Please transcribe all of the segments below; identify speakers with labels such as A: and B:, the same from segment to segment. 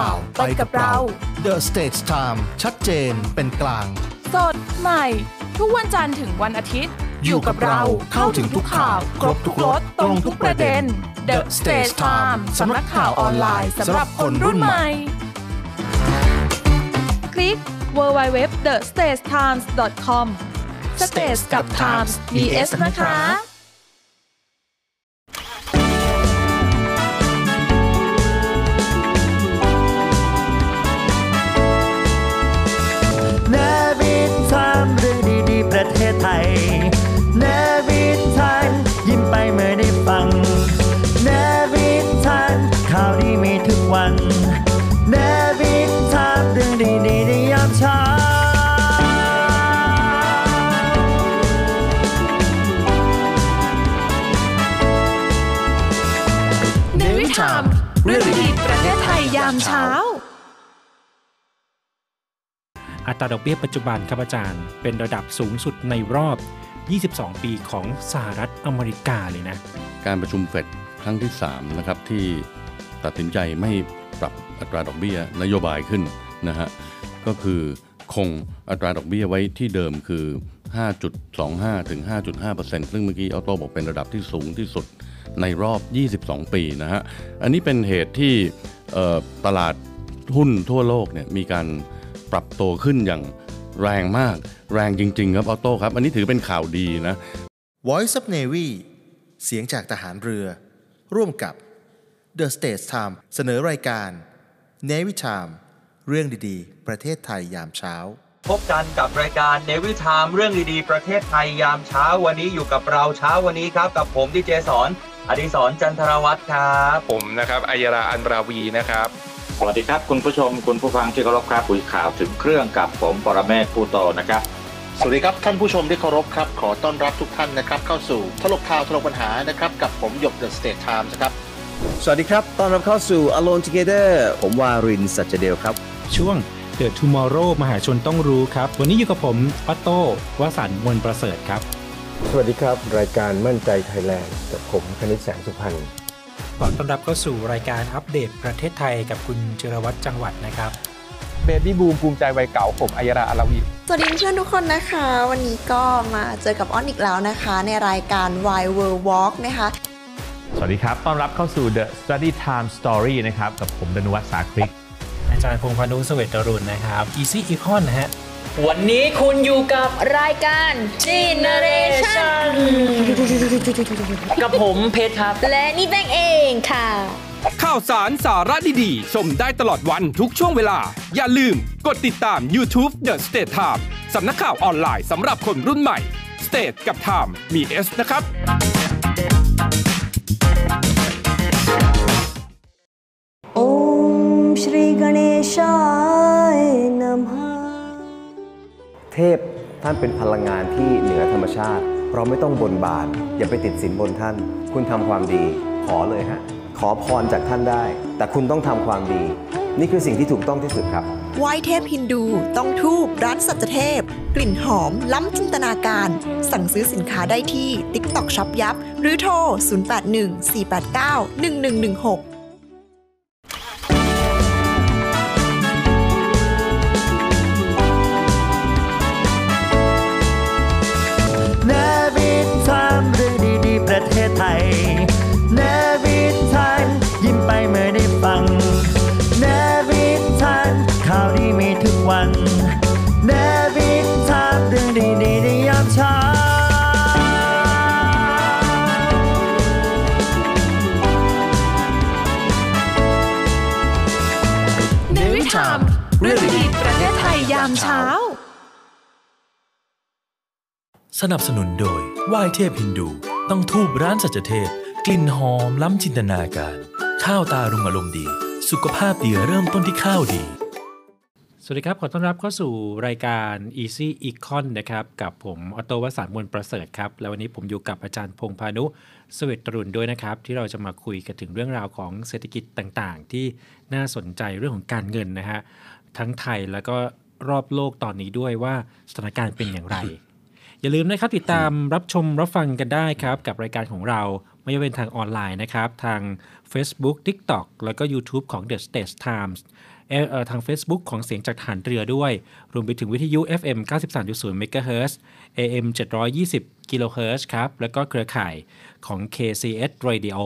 A: ข่าวไปกับเรา The Stage Time ชัดเจนเป็นกลาง
B: สดใหม่ ทุกวันจันทร์ถึงวันอาทิตย์
A: อยู่กับเราเข้าถึงทุกข่าว ครบทุกรสตรงทุกประเด็น
B: The Stage Time สำนักข่าวออนไลน์สำหรับคนรุ่นใหม่ คลิก www.thestagetimes.com Stage กับ Times มี S นะคะ
C: ประเทศไทย อั
D: ตราดอกเบี้ยปัจจุบันครับอาจารย์ เป็นระดับสูงสุดในรอบ 22 ปีของสหรัฐอเมริกาเลยนะ
E: การประชุมเฟดครั้งที่ 3 นะครับ ที่ตัดสินใจไม่ปรับอัตราดอกเบี้ยนโยบายขึ้นนะฮะก็คือคงอัตราดอกเบี้ยไว้ที่เดิมคือ 5.25 ถึง 5.5%ซึ่งเมื่อกี้ออโต้บอกเป็นระดับที่สูงที่สุดในรอบ 22 ปีนะฮะ อันนี้เป็นเหตุที่ตลาดหุ้นทั่วโลกเนี่ยมีการ ปรับตัวขึ้นอย่างแรงมาก แรงจริง ๆ ครับออโต้ครับ อันนี้ถือเป็นข่าวดีนะ
A: Voice of Navy เสียงจากทหารเรือ ร่วมกับ The Stage Time เสนอรายการ Navy Time เรื่องดีๆ ประเทศไทยยามเช้า
F: พบกันกับรายการเนวิทามเรื่องดีๆ ประเทศไทยยามเช้าวันนี้อยู่กับเราเช้าวันนี้ครับ กับผมดีเจสอนอดิศรจันทรวัฒน์ครับ
G: ผมนะครับอัยราอันราวีนะครับ
H: สวัสดีครับ คุณผู้ชมคุณผู้ฟังที่เคารพครับคุยข่าวถึงเครื่องกับผมปรเมษฐ์ ภู่โตนะครับ
I: สวัสดีครับท่านผู้ชมที่เคารพครับ ขอต้อนรับทุกท่านนะครับ เข้าสู่ถลกข่าวถลกปัญหานะครับกับผมหยก THE STATES TIMES ครับ
J: สวัสดีครับต้อนรับเข้าสู่ Alone Together ผมวรินทร์ สัจเดวครับ
D: ช่วง The Tomorrow มหาชนต้องรู้ครับ วันนี้อยู่กับผมออโต้วสันต์มนต์ประเสริฐครับ
K: สวัสดีครับ รายการมั่นใจไทยแลนด์กับผมคณิตแสงสุพรรณ
D: ขอต้อนรับเข้าสู่รายการอัปเดตประเทศไทยกับคุณจิรวัตรจังหวัดนะครับ
G: เบบี้บูมภูมิใจวัยเก่าผมอัยราอันราวี
L: สวัสดีเพื่อนทุกคนนะคะ วันนี้ก็มาเจอกับอ้อนอีกแล้วนะคะ ในรายการ Why World Walk นะคะ
M: สวัสดีครับ ต้อนรับเข้าสู่ The Study Time Story นะครับ กับผมดนวัฒน์สาคริก
D: อาจารย์พงษ์พานุสเวตรุณนะครับ Easy Econ นะฮะ
N: วันนี้คุณอยู่กับรายการ Generation กับผมเพชรครับ
L: และนี่แบงเองค่ะ
O: ข่าวสารสาระดีๆ ชมได้ตลอดวันทุกช่วงเวลา อย่าลืมกดติดตาม YouTube The State Time สำนักข่าวออนไลน์สำหรับคนรุ่นใหม่ State กับ Time มี S นะครับ
P: โอมชรีกเนชา
K: ทพท่านเป็นพลังงานที่เหนือธรรมชาติ เราไม่ต้องบนบาน อย่าไปติดสินบนท่าน คุณทำความดี ขอเลยฮะ ขอพรจากท่านได้ แต่คุณต้องทำความดี นี่คือสิ่งที่ถูกต้องที่สุดครับ
L: ไหว้เทพฮินดู ต้องทูบร้านสัจเทพ กลิ่นหอม ล้ำจินตนาการ สั่งซื้อสินค้าได้ที่ TikTok ช็อปยับ หรือโทร
C: 081 489 1116ามเช้า
Q: สนับสนุนโดยไหว้เทพฮินดู ต้องทูบร้านสัจเทพ กลิ่นหอมล้ำจินตนาการ ข้าวตารุงอารมณ์ดี สุขภาพดีเริ่มต้นที่ข้าวดี
D: สวัสดีครับ ขอต้อนรับเข้าสู่รายการ Easy Econ นะครับ กับผมออโตวสันต์มนต์ประเสริฐครับ แล้ววันนี้ผมอยู่กับอาจารย์พงษ์พานุสเวตรุณด้วยนะครับ ที่เราจะมาคุยกันถึงเรื่องราวของเศรษฐกิจต่างๆ ที่น่าสนใจเรื่องของการเงินนะฮะทั้งไทยแล้วก็ รอบโลกตอนนี้ด้วยว่าสถานการณ์เป็นอย่างไร อย่าลืมนะครับติดตามรับชมรับฟังกันได้ครับ กับรายการของเราไม่ว่าเป็นทางออนไลน์นะครับ ทาง Facebook TikTok แล้วก็ YouTube ของ The States Times เอ่อเอ่อทาง Facebook ของเสียงจากฐานเรือด้วย รวมไปถึงวิทยุ FM 93.0 MHz AM 720 กิโลเฮิรตซ์ครับ แล้วก็เครือข่ายของ KCS Radio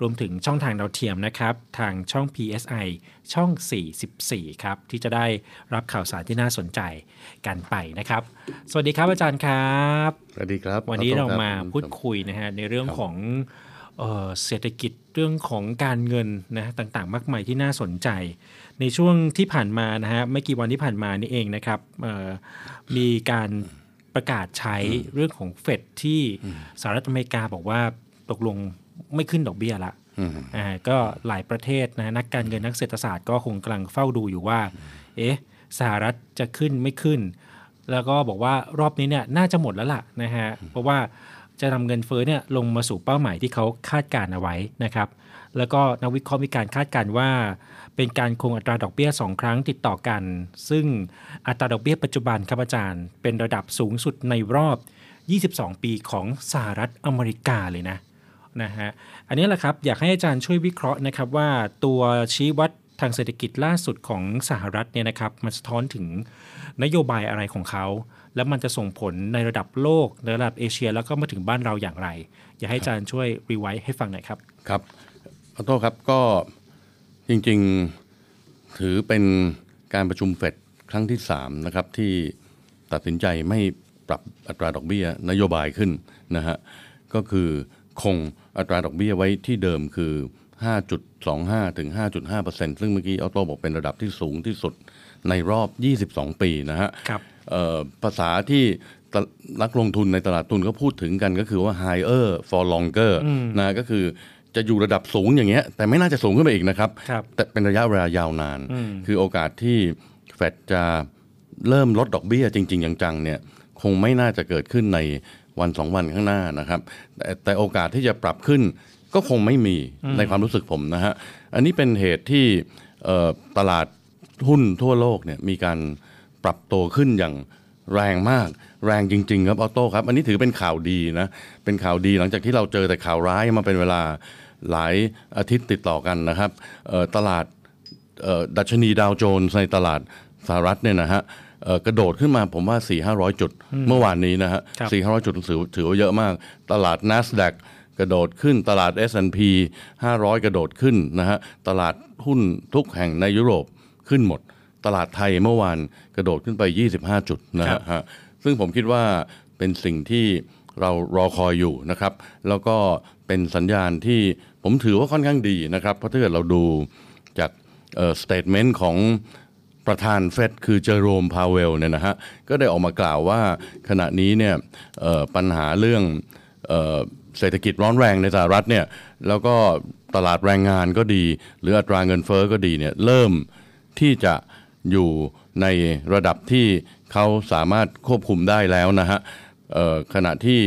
D: รวมถึงช่องทางดาวเทียมนะครับ ทางช่อง PSI ช่อง 44 ครับ ที่จะได้รับข่าวสารที่น่าสนใจกันไปนะครับ สวัสดีครับอาจารย์ครับ
E: สวัสดีครับ
D: วันนี้
E: ขอต้
D: เรา
E: อนรับ
D: มา
E: คุณผู้ชม
D: พูดคุยนะฮะในเรื่องของเอ่อเศรษฐกิจเรื่องของการเงินนะต่างๆ มากมายที่น่าสนใจ ในช่วงที่ผ่านมานะฮะไม่กี่วันที่ผ่านมานี่เองนะครับเอ่อมีการประกาศใช้เรื่องของเฟดที่สหรัฐอเมริกาบอกว่าตกลง ไม่ขึ้นดอกเบี้ยละ
E: อืม
D: อ่าก็หลายประเทศนะนักการเงินนักเศรษฐศาสตร์ก็คงกำลังเฝ้าดูอยู่ว่า เอ๊ะสหรัฐจะขึ้นไม่ขึ้น แล้วก็บอกว่ารอบนี้เนี่ยน่าจะหมดแล้วล่ะนะฮะเพราะว่าจะนำเงินเฟ้อเนี่ยลงมาสู่เป้าหมายที่เขาคาดการณ์เอาไว้นะครับ แล้วก็นักวิเคราะห์มีการคาดการณ์ว่า เป็นการคงอัตราดอกเบี้ย 2 ครั้งติดต่อกัน ซึ่งอัตราดอกเบี้ยปัจจุบันครับอาจารย์ เป็นระดับสูงสุดในรอบ 22 ปีของสหรัฐอเมริกาเลยนะ นะฮะอันนี้แหละครับอยากให้อาจารย์ช่วยวิเคราะห์นะครับว่าตัวชี้วัดทางเศรษฐกิจล่าสุดของสหรัฐเนี่ยนะครับมันสะท้อนถึงนโยบายอะไรของเขา แล้วมันจะส่งผลในระดับโลกในระดับเอเชีย แล้วก็มาถึงบ้านเราอย่างไร อยากให้อาจารย์ช่วยรีไวซ์ให้ฟังหน่อยครับ
E: ครับขอโทษครับก็จริงๆถือเป็นการประชุมเฟดครั้งที่3นะครับที่ตัดสินใจไม่ปรับอัตราดอกเบี้ยนโยบายขึ้นนะฮะก็คือ คงอัตราดอกเบี้ยไว้ที่เดิมคือ 5.25 ถึง 5.5%ซึ่งเมื่อกี้ออโต้บอกเป็นระดับที่สูงที่สุดในรอบ 22 ปีนะฮะ
D: ครับ
E: เอ่อภาษาที่ตะนักลงทุนในตลาดทุนก็พูดถึงกันก็คือว่า higher for longer
D: อืม
E: นะก็คือจะอยู่ระดับสูงอย่างเงี้ย แต่ไม่น่าจะสูงขึ้นไปอีกนะครับ
D: ครับ
E: แต่เป็นระยะเวลายาวนาน
D: อืม
E: คือโอกาสที่เฟดจะเริ่มลดดอกเบี้ยจริงๆจังๆเนี่ยคงไม่น่าจะเกิดขึ้นใน วันสองวันข้างหน้านะครับแต่แต่โอกาสที่จะปรับขึ้นก็คงไม่มี
D: อืม
E: ในความรู้สึกผมนะฮะอันนี้เป็นเหตุที่เอ่อตลาดหุ้นทั่วโลกเนี่ยมีการปรับตัวขึ้นอย่างแรงมากแรงจริง ๆ ครับออโต้ครับ อันนี้ถือเป็นข่าวดีนะเป็นข่าวดีหลังจากที่เราเจอแต่ข่าวร้ายมาเป็นเวลาหลายอาทิตย์ติดต่อกันนะครับเอ่อตลาดเอ่อดัชนีดาวโจนส์ในตลาดสหรัฐเนี่ยนะฮะเอ่อ กระโดดขึ้นมาผมว่า 4 5 0 0 จุด
D: อืม
E: เมื่อวานนี้นะฮะ
D: ครับ
E: 4 5 0 0จุดถือถือว่าเยอะมาก ตลาด NASDAQ กระโดดขึ้นตลาด S&P 500 กระโดดขึ้นนะฮะตลาดหุ้นทุกแห่งในยุโรปขึ้นหมด ตลาดไทยเมื่อวานกระโดดขึ้นไป 25 จุดนะ
D: ครั
E: ฮะ
D: บ
E: ฮะซึ่งผมคิดว่าเป็นสิ่งที่เรารอคอยอยู่นะครับ แล้วก็เป็นสัญญาณที่ผมถือว่าค่อนข้างดีนะครับ เพราะถ้าเกิดเราดูจาก statement ของ ประธานเฟดคือเจอโรมพาเวลเนี่ยนะฮะก็ได้ออกมากล่าวว่าขณะนี้เนี่ยเอ่อปัญหาเรื่องเอ่อเศรษฐกิจร้อนแรงในสหรัฐเนี่ยแล้วก็ตลาดแรงงานก็ดี หรืออัตราเงินเฟ้อก็ดีเนี่ยเริ่มที่จะอยู่ในระดับที่เขาสามารถควบคุมได้แล้วนะฮะเอ่อขณะที่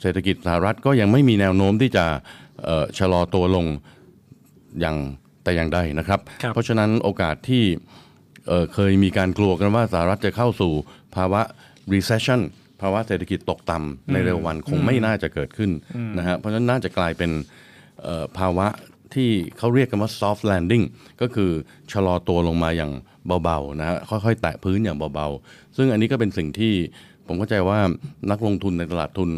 E: เศรษฐกิจสหรัฐก็ยังไม่มีแนวโน้มที่จะเอ่อชะลอตัวลงอย่างแต่อย่างใดนะครับ
D: ครับ
E: เพราะฉะนั้นโอกาสที่ เอ่อเคยมีการกลัวกันว่าสหรัฐจะเข้าสู่ภาวะ recession ภาวะเศรษฐกิจตกต่ำในเร็ววันคงไม่น่าจะเกิดขึ้น
D: อืม
E: นะฮะเพราะฉะนั้นน่าจะกลายเป็นเอ่อภาวะที่เขาเรียกกันว่า soft landing ก็คือชะลอตัวลงมาอย่างเบาๆนะฮะค่อยๆ แตะพื้นอย่างเบาๆ ซึ่งอันนี้ก็เป็นสิ่งที่ผมเข้าใจว่านักลงทุนในตลาดทุน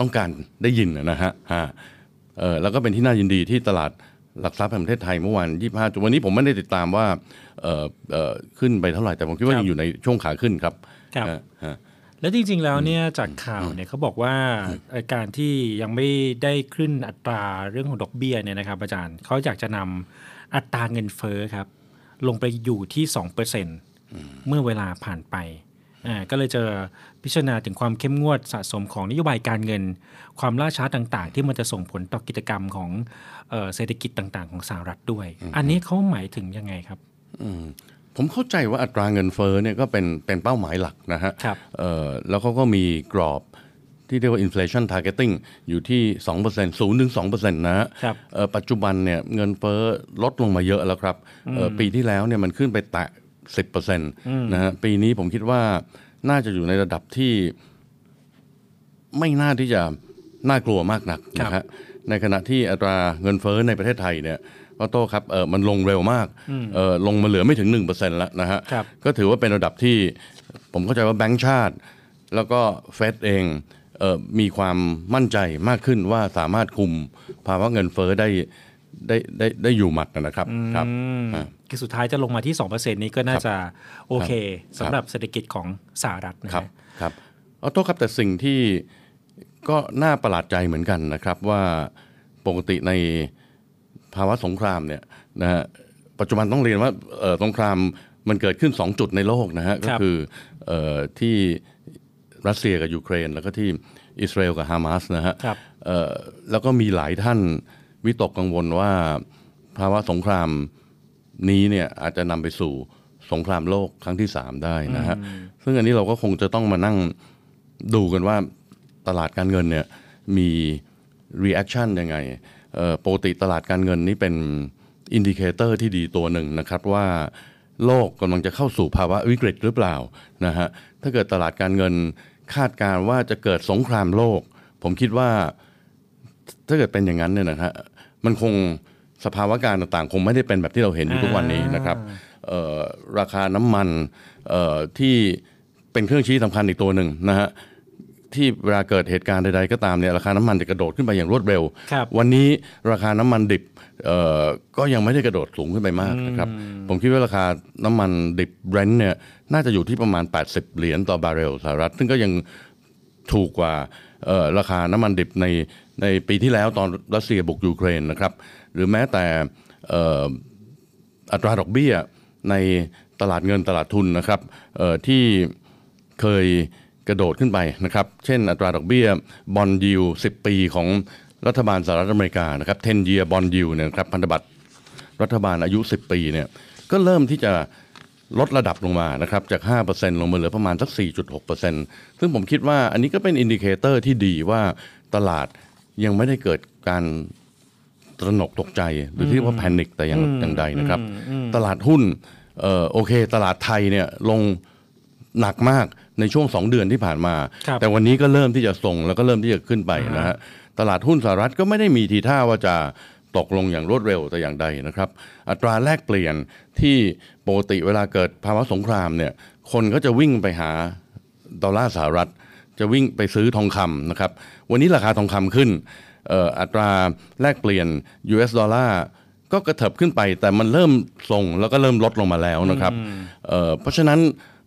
E: ต้องการได้ยินนะฮะฮะเอ่อแล้วก็เป็นที่น่ายินดีที่ตลาด หลักทรัพย์แห่งประเทศไทยเมื่อวาน 25 จุดวันนี้ผมไม่ได้ติดตามว่าเอ่อเอ่อขึ้นไปเท่าไหร่ แต่ผมคิดว่า
D: ครับ
E: ยังอยู่ในช่วงขาขึ้นครับ
D: ครับ
E: ฮะฮะ
D: แล้วจริงๆแล้วเนี่ยจากข่าวเนี่ยเขาบอกว่าเอ่อการที่ยังไม่ได้ขึ้นอัตราเรื่องของดอกเบี้ยเนี่ยนะครับ อาจารย์เขาอยากจะนำอัตราเงินเฟ้อครับ ลงไปอยู่ที่ 2%เมื่อเวลาผ่านไป อ่าก็เลยจะพิจารณาถึงความเข้มงวดสะสมของนโยบายการเงิน ความล่าช้าต่างๆ ที่มันจะส่งผลต่อกิจกรรมของเอ่อเศรษฐกิจต่างๆ ของสหรัฐด้วย อันนี้เขาหมายถึงยังไงครับ
E: อืมผมเข้าใจว่าอัตราเงินเฟ้อเนี่ยก็เป็นเป็นเป้าหมายหลักนะฮะ
D: ครับ
E: เอ่อแล้วเขาก็มีกรอบที่เรียกว่า inflation targeting อยู่ที่ 2% 0ถึง2%นะฮะ
D: ครับ
E: เอ่อปัจจุบันเนี่ยเงินเฟ้อลดลงมาเยอะแล้วครับเอ่อ
D: อืม
E: ปีที่แล้วเนี่ยมันขึ้นไปแตะ 10%น
D: อืมะ
E: ฮะปีนี้ผมคิดว่าน่าจะอยู่ในระดับที่ไม่น่าที่จะน่ากลัวมากนักนะครับในขณะที่อัตราเงินเฟ้อในประเทศไทยเนี่ยออโต้ครับเออมันลงเร็วมาก
D: อืม
E: เออลงมาเหลือไม่ถึง 1%แล้วนะฮะ
D: ครับ
E: ก็ถือว่าเป็นระดับที่ผมเข้าใจว่าแบงก์ชาติ แล้วก็เฟดเองเออมีความมั่นใจมากขึ้นว่าสามารถคุมภาวะเงินเฟ้อได้ ได้ได้ได้อยู่หมัดนะครับครับ
D: อืม
E: อ่า
D: คือสุดท้ายจะลงมาที่ 2%นี้ก็น่าจะโอเค
E: ครับ
D: สำหรับเศรษฐกิจของสหรัฐนะ
E: ครั
D: ฮะ
E: บครับออโต้ครับแต่สิ่งที่ก็น่าประหลาดใจเหมือนกันนะครับว่าปกติในภาวะสงครามเนี่ยนะฮะปัจจุบันต้องเรียนว่าเอ่อสงครามมันเกิดขึ้น 2 จุดในโลกนะฮะก็คือเอ่อที่รัสเซียกับยูเครน แล้วก็ที่อิสราเอลกับฮามาสนะฮะ
D: ครับ
E: เอ่อแล้วก็มีหลายท่าน วิตกกังวลว่าภาวะสงครามนี้เนี่ยอาจจะนำไปสู่สงครามโลกครั้งที่3ได้นะฮะ
D: อืม
E: ซึ่งอันนี้เราก็คงจะต้องมานั่งดูกันว่าตลาดการเงินเนี่ยมี reaction ยังไงเอ่อปกติตลาดการเงินนี่เป็น indicator ที่ดีตัวหนึ่งนะครับว่าโลกกำลังจะเข้าสู่ภาวะวิกฤตหรือเปล่านะฮะถ้าเกิดตลาดการเงินคาดการณ์ว่าจะเกิดสงครามโลก ผมคิดว่า ถ้าเกิดเป็นอย่างนั้นเนี่ยนะฮะมันคงสภาวะการต่างๆ คงไม่ได้เป็นแบบที่เราเห็นอยู่ทุกวันนี้นะครับเอ่อราคาน้ำมันเอ่อที่เป็นเครื่องชี้สำคัญอีกตัวหนึ่งนะฮะที่เวลาเกิดเหตุการณ์ใดๆก็ตามเนี่ยราคาน้ำมันจะกระโดดขึ้นไปอย่างรวดเร็ว
D: ครับ
E: วันนี้ราคาน้ำมันดิบเอ่อก็ยังไม่ได้กระโดดสูงขึ้นไปมากนะครับผมคิดว่าราคาน้ำมันดิบเบรนท์เนี่ยน่าจะอยู่ที่ประมาณ 80 เหรียญต่อบาร์เรลสหรัฐ ซึ่งก็ยังถูกกว่าเอ่อราคาน้ำมันดิบใน ในปีที่แล้วตอนรัสเซียบุกยูเครนนะครับ หรือแม้แต่อัตราดอกเบี้ยในตลาดเงินตลาดทุนนะครับที่เคยกระโดดขึ้นไปนะครับ เช่นอัตราดอกเบี้ย bond yield 10 ปีของรัฐบาลสหรัฐอเมริกานะครับ10 year bond yield เนี่ยครับพันธบัตรรัฐบาลอายุ 10 ปีเนี่ยก็เริ่มที่จะลดระดับลงมานะครับจาก 5%ลงมาเหลือประมาณสัก 4.6%ซึ่งผมคิดว่าอันนี้ก็เป็น indicator ที่ดีว่าตลาด ยังไม่ได้เกิดการตระหนกตกใจหรือที่เรียกว่า panic แต่อย่าง
D: อืม
E: อย่างใดนะครับ
D: อืมอืม
E: ตลาดหุ้นเอ่อโอเค ตลาดไทยเนี่ยลงหนักมากในช่วง 2 เดือนที่ผ่านมา
D: ครับ
E: แต่วันนี้ก็เริ่มที่จะส่งแล้วก็เริ่มที่จะขึ้นไปนะฮะตลาดหุ้นสหรัฐก็ไม่ได้มีทีท่าว่าจะตกลงอย่างรวดเร็วแต่อย่างใดนะครับ อัตราแลกเปลี่ยนที่ปกติเวลาเกิดภาวะสงครามเนี่ยคนก็จะวิ่งไปหาดอลลาร์สหรัฐ จะวิ่งไปซื้อทองคำนะครับ วันนี้ราคาทองคำขึ้นเอ่ออัตราแลกเปลี่ยน US ดอลลาร์ก็กระเถิบขึ้นไป แต่มันเริ่มส่งแล้วก็เริ่มลดลงมาแล้วนะครับเอ่อเพราะฉะนั้น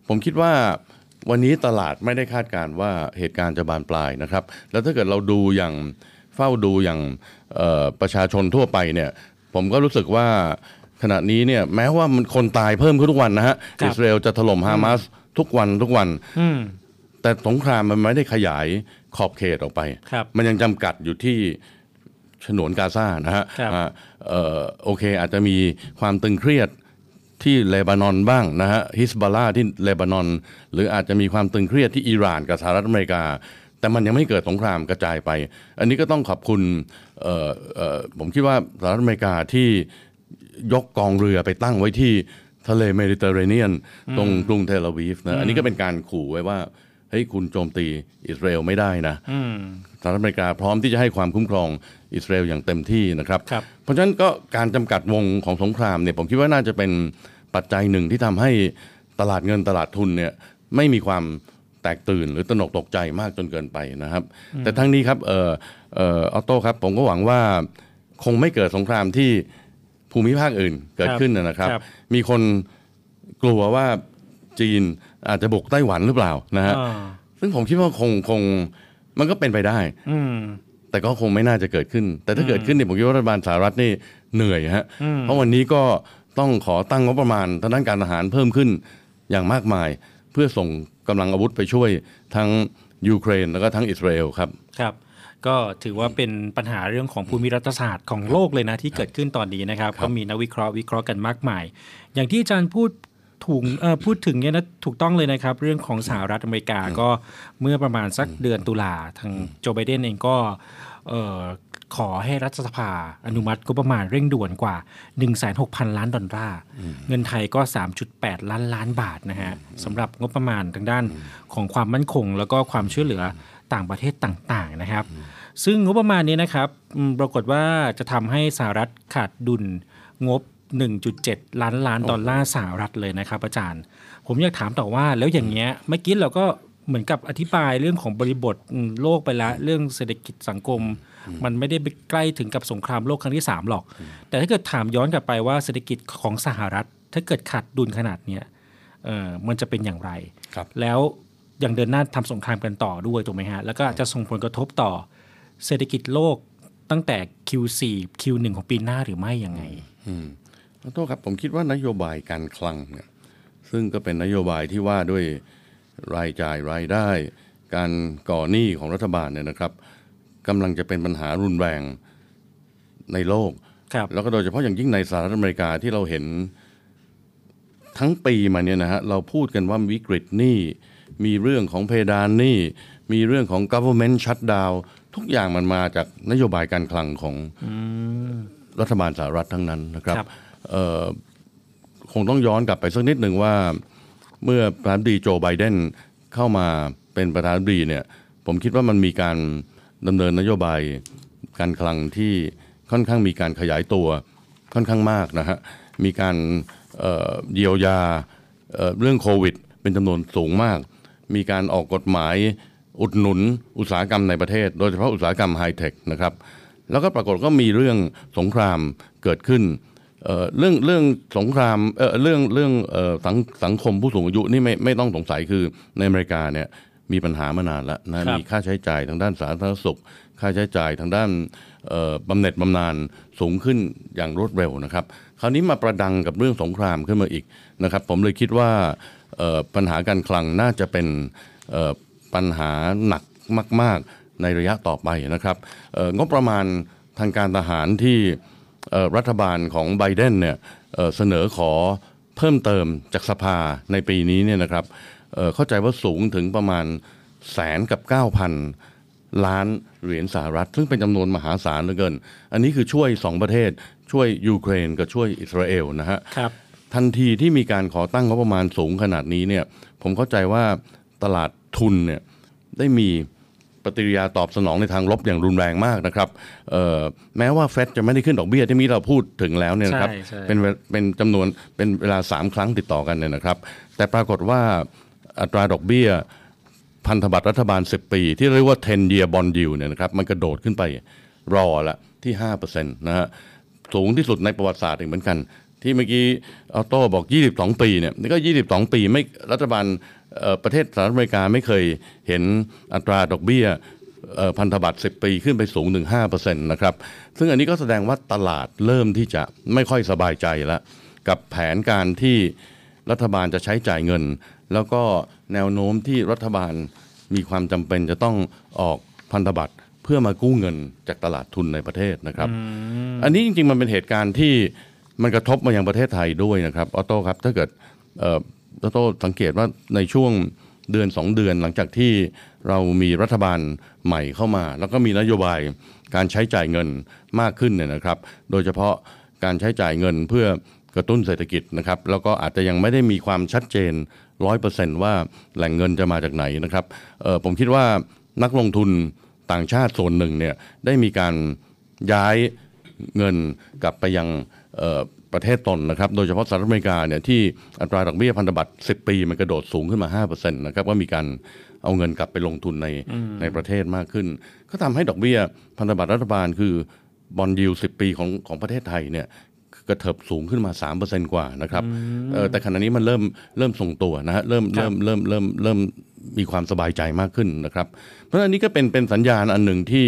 E: ผมคิดว่าวันนี้ตลาดไม่ได้คาดการณ์ว่าเหตุการณ์จะบานปลายนะครับ แล้วถ้าเกิดเราดูอย่างเฝ้าดูอย่างเอ่อประชาชนทั่วไปเนี่ย ผมก็รู้สึกว่าขณะนี้เนี่ยแม้ว่ามันคนตายเพิ่มขึ้นทุกวันนะฮะ
D: ครับ
E: อิสราเอลจะถล่มฮามาสทุกวันทุกวัน
D: อืม
E: แต่สงครามมันไม่ได้ขยายขอบเขตออกไป
D: ครับ
E: มันยังจำกัดอยู่ที่ฉนวนกาซานะฮะ
D: ครับ
E: อ่าเอ่อโอเคอาจจะมีความตึงเครียดที่เลบานอนบ้างนะฮะฮิสบอลลาที่เลบานอน หรืออาจจะมีความตึงเครียดที่อิหร่านกับสหรัฐอเมริกา แต่มันยังไม่เกิดสงครามกระจายไป อันนี้ก็ต้องขอบคุณเอ่อเอ่อผมคิดว่าสหรัฐอเมริกาที่ยกกองเรือไปตั้งไว้ที่ทะเลเมดิเตอร์เรเนียน ตรงกรุงเทลอาวีฟนะอันนี้ก็เป็นการขู่ไว้ว่า เฮ้ยคุณโจมตีอิสราเอลไม่ได้นะ
D: อืม
E: สหรัฐอเมริกาพร้อมที่จะให้ความคุ้มครองอิสราเอลอย่างเต็มที่นะครับ
D: ครับ
E: เพราะฉะนั้นก็การจำกัดวงของสงครามเนี่ยผมคิดว่าน่าจะเป็นปัจจัยหนึ่งที่ทำให้ตลาดเงินตลาดทุนเนี่ยไม่มีความแตกตื่นหรือตระหนกตกใจมากจนเกินไปนะครับ
D: อืม
E: แต่ทั้งนี้ครับเอ่อเอ่อออโต้ครับผมก็หวังว่าคงไม่เกิดสงครามที่ภูมิภาคอื่นเกิดขึ้นนะครับ
D: ครับ
E: มีคนกลัวว่า จีนอาจจะบุกไต้หวันหรือเปล่านะฮะ
D: อ่า
E: ซึ่งผมคิดว่าคงคงมันก็เป็นไปได้
D: อืม
E: แต่ก็คงไม่น่าจะเกิดขึ้น แต่ถ้าเกิดขึ้นเนี่ยผมคิดว่ารัฐบาลสหรัฐนี่เหนื่อยฮะ
D: อืม
E: เพราะวันนี้ก็ต้องขอตั้งงบประมาณทางด้านการทหารเพิ่มขึ้นอย่างมากมาย เพื่อส่งกำลังอาวุธไปช่วยทั้งยูเครนแล้วก็ทั้งอิสราเอลครับ
D: ครับก็ถือว่าเป็นปัญหาเรื่องของภูมิรัฐศาสตร์ของโลกเลยนะที่เกิดขึ้นตอนนี้นะครับ ก็มีนักวิเคราะห์วิเคราะห์กันมากมาย อย่างที่อาจารย์พูด ถูกเอ่อพูดถึงเนี่ยนะถูกต้องเลยนะครับ เรื่องของสหรัฐอเมริกาก็เมื่อประมาณสักเดือนตุลาทางโจไบเดนเองก็เอ่อขอให้รัฐสภาอนุมัติก็ประมาณเร่งด่วนกว่า 16,000 ล้านดอลลาร์ เงินไทยก็ 3.8 ล้านล้านบาทนะฮะสำหรับงบประมาณทางด้านของความมั่นคง แล้วก็ความช่วยเหลือต่างประเทศต่างๆนะครับ ซึ่งงบประมาณนี้นะครับอืมปรากฏว่าจะทำให้สหรัฐขาดดุลงบ 1.7 ล้านล้านดอลลาร์สหรัฐเลยนะครับอาจารย์ ผมอยากถามต่อว่าแล้วอย่างเงี้ยเมื่อกี้เราก็เหมือนกับอธิบายเรื่องของบริบทอืมโลกไปแล้วเรื่องเศรษฐกิจสังคม มันไม่ได้ไปใกล้ถึงกับสงครามโลกครั้งที่ 3 หรอก แต่ถ้าเกิดถามย้อนกลับไปว่าเศรษฐกิจของสหรัฐ ถ้าเกิดขาดดุลขนาดเนี้ยเออมันจะเป็นอย่างไร
E: ครับ
D: แล้วยังเดินหน้าทำสงครามกันต่อด้วยถูกไหมฮะแล้วก็จะส่งผลกระทบต่อเศรษฐกิจโลกตั้งแต่ Q4 Q1 ของปีหน้าหรือไม่ยังไง
E: อืม ขอโทษครับผมคิดว่านโยบายการคลังเนี่ยซึ่งก็เป็นนโยบายที่ว่าด้วยรายจ่ายรายได้ การก่อหนี้ของรัฐบาลเนี่ยนะครับกำลังจะเป็นปัญหารุนแรงในโลก
D: ครับ
E: แล้วก็โดยเฉพาะอย่างยิ่งในสหรัฐอเมริกาที่เราเห็นทั้งปีมาเนี่ยนะฮะเราพูดกันว่าวิกฤตหนี้มีเรื่องของเพดานหนี้มีเรื่องของ government shutdown ทุกอย่างมันมาจากนโยบายการคลังของรัฐบาลสหรัฐทั้งนั้นนะครับ
D: ครับ
E: เอ่อ คงต้องย้อนกลับไปสักนิดหนึ่งว่า เมื่อประธานาธิบดีโจไบเดนเข้ามาเป็นประธานาธิบดีเนี่ยผมคิดว่ามันมีการดำเนินนโยบายการคลังที่ค่อนข้างมีการขยายตัวค่อนข้างมากนะฮะ มีการเเยียวยาเเรื่องโควิด เป็นจำนวนสูงมาก มีการออกกฎหมายอุดหนุนอุตสาหกรรมในประเทศ โดยเฉพาะอุตสาหกรรมไฮเทคนะครับ แล้วก็ปรากฏก็มีเรื่องสงครามเกิดขึ้น เอ่อเรื่องเรื่องสงครามเอ่อเรื่องเรื่องเอ่อสังสังคมผู้สูงอายุนี่ไม่ไม่ต้องสงสัยคือในอเมริกาเนี่ยมีปัญหามานานแล้วนะครับมีค่าใช้จ่ายทางด้านสาธารณสุข ค่าใช้จ่ายทางด้านเอ่อบำเหน็จบำนาญสูงขึ้นอย่างรวดเร็วนะครับ คราวนี้มาประดังกับเรื่องสงครามขึ้นมาอีกนะครับ ผมเลยคิดว่าเอ่อปัญหาการคลังน่าจะเป็นเอ่อปัญหาหนักมาก ๆในระยะต่อไปนะครับเอ่องบประมาณทางการทหารที่เอ่อ รัฐบาลของไบเดนเนี่ยเอ่อเสนอขอเพิ่มเติมจากสภาในปีนี้เนี่ยนะครับเอ่อเข้าใจว่าสูงถึงประมาณแสนกับ 9,000 ล้านเหรียญสหรัฐ ซึ่งเป็นจำนวนมหาศาลเหลือเกิน อันนี้คือช่วย 2 ประเทศ ช่วยยูเครนกับช่วยอิสราเอลนะฮะ
D: ครับ
E: ทันทีที่มีการขอตั้งงบประมาณสูงขนาดนี้เนี่ยผมเข้าใจว่าตลาดทุนเนี่ยได้มี ปฏิกิริยาตอบสนองในทางลบอย่างรุนแรงมากนะครับเอ่อแม้ว่าเฟดจะไม่ได้ขึ้นดอกเบี้ยที่มีเราพูดถึงแล้วเนี่ยนะครับ
D: ใช่ใช่
E: เป็นเวเป็นจำนวนเป็นเวลา 3 ครั้งติดต่อกันเนี่ยนะครับ แต่ปรากฏว่าอัตราดอกเบี้ยพันธบัตรรัฐบาล 10 ปี ที่เรียกว่า 10 year bond yield เนี่ยนะครับมันกระโดดขึ้นไปรอละที่5%นะฮะสูงที่สุดในประวัติศาสตร์อีกเหมือนกัน ที่เมื่อกี้ออโต้บอก 22 ปีเนี่ยนี่ก็ 22 ปีไม่รัฐบาลเอ่อ ประเทศสหรัฐอเมริกาไม่เคยเห็นอัตราดอกเบี้ยพันธบัตร 10 ปีขึ้นไปสูงถึง5%นะครับ ซึ่งอันนี้ก็แสดงว่าตลาดเริ่มที่จะไม่ค่อยสบายใจแล้ว กับแผนการที่รัฐบาลจะใช้จ่ายเงิน แล้วก็แนวโน้มที่รัฐบาลมีความจำเป็นจะต้องออกพันธบัตรเพื่อมากู้เงินจากตลาดทุนในประเทศนะครับ อันนี้จริงๆมันเป็นเหตุการณ์ที่มันกระทบมายังประเทศไทยด้วยนะครับ ออโต้ครับ ถ้าเกิด โต้สังเกตว่าในช่วงเดือน 2 เดือนหลังจากที่เรามีรัฐบาลใหม่เข้ามา แล้วก็มีนโยบายการใช้จ่ายเงินมากขึ้นเนี่ยนะครับ โดยเฉพาะการใช้จ่ายเงินเพื่อกระตุ้นเศรษฐกิจนะครับ แล้วก็อาจจะยังไม่ได้มีความชัดเจนร้อยเปอร์เซนต์ว่าแหล่งเงินจะมาจากไหนนะครับผมคิดว่านักลงทุนต่างชาติส่วนหนึ่งเนี่ยได้มีการย้ายเงินกลับไปยัง ประเทศตนนะครับ โดยเฉพาะสหรัฐอเมริกาเนี่ยที่อัตราดอกเบี้ยพันธบัตร 10 ปี มันกระโดดสูงขึ้นมา 5%นะครับก็มีการเอาเงินกลับไปลงทุนใน
D: อืม
E: ในประเทศมากขึ้น ก็ทำให้ดอกเบี้ยพันธบัตรรัฐบาลคือบอลยู10 ปีของของประเทศไทยเนี่ยกระเถิบสูงขึ้นมา 3%กว่านะครับเอ่อแต่ขณะนี้มันเริ่มเริ่มทรงตัวนะฮะเริ่ม
D: ครั
E: เริ่
D: บ
E: มเริ่มเริ่มเริ่มมีความสบายใจมากขึ้นนะครับ เพราะฉะนั้นอันนี้ก็เป็นเป็นสัญญาณอันหนึ่งที่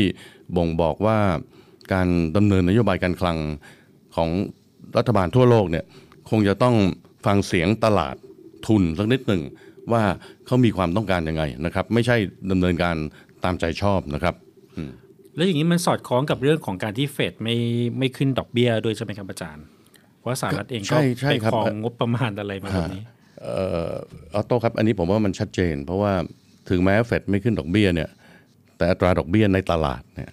E: บ่งบอกว่าการดำเนินนโยบายการคลัง ของรัฐบาลทั่วโลกเนี่ยคงจะต้องฟังเสียงตลาดทุนสักนิดหนึ่งว่าเขามีความต้องการยังไงนะครับ ไม่ใช่ดำเนินการตามใจชอบนะครับอืม
D: แล้วอย่างนี้มันสอดคล้องกับเรื่องของการที่เฟดไม่ไม่ขึ้นดอกเบี้ยด้วยใช่ไหมครับอาจารย์เพราะสหรัฐเองก็
E: ใช่ใช่
D: ไป
E: ครับ
D: ครองงบประมาณอะไรมาแบบนี้
E: เอ่อออโต้ครับ อันนี้ผมว่ามันชัดเจน เพราะว่าถึงแม้เฟดไม่ขึ้นดอกเบี้ยเนี่ย แต่อัตราดอกเบี้ยในตลาดเนี่ย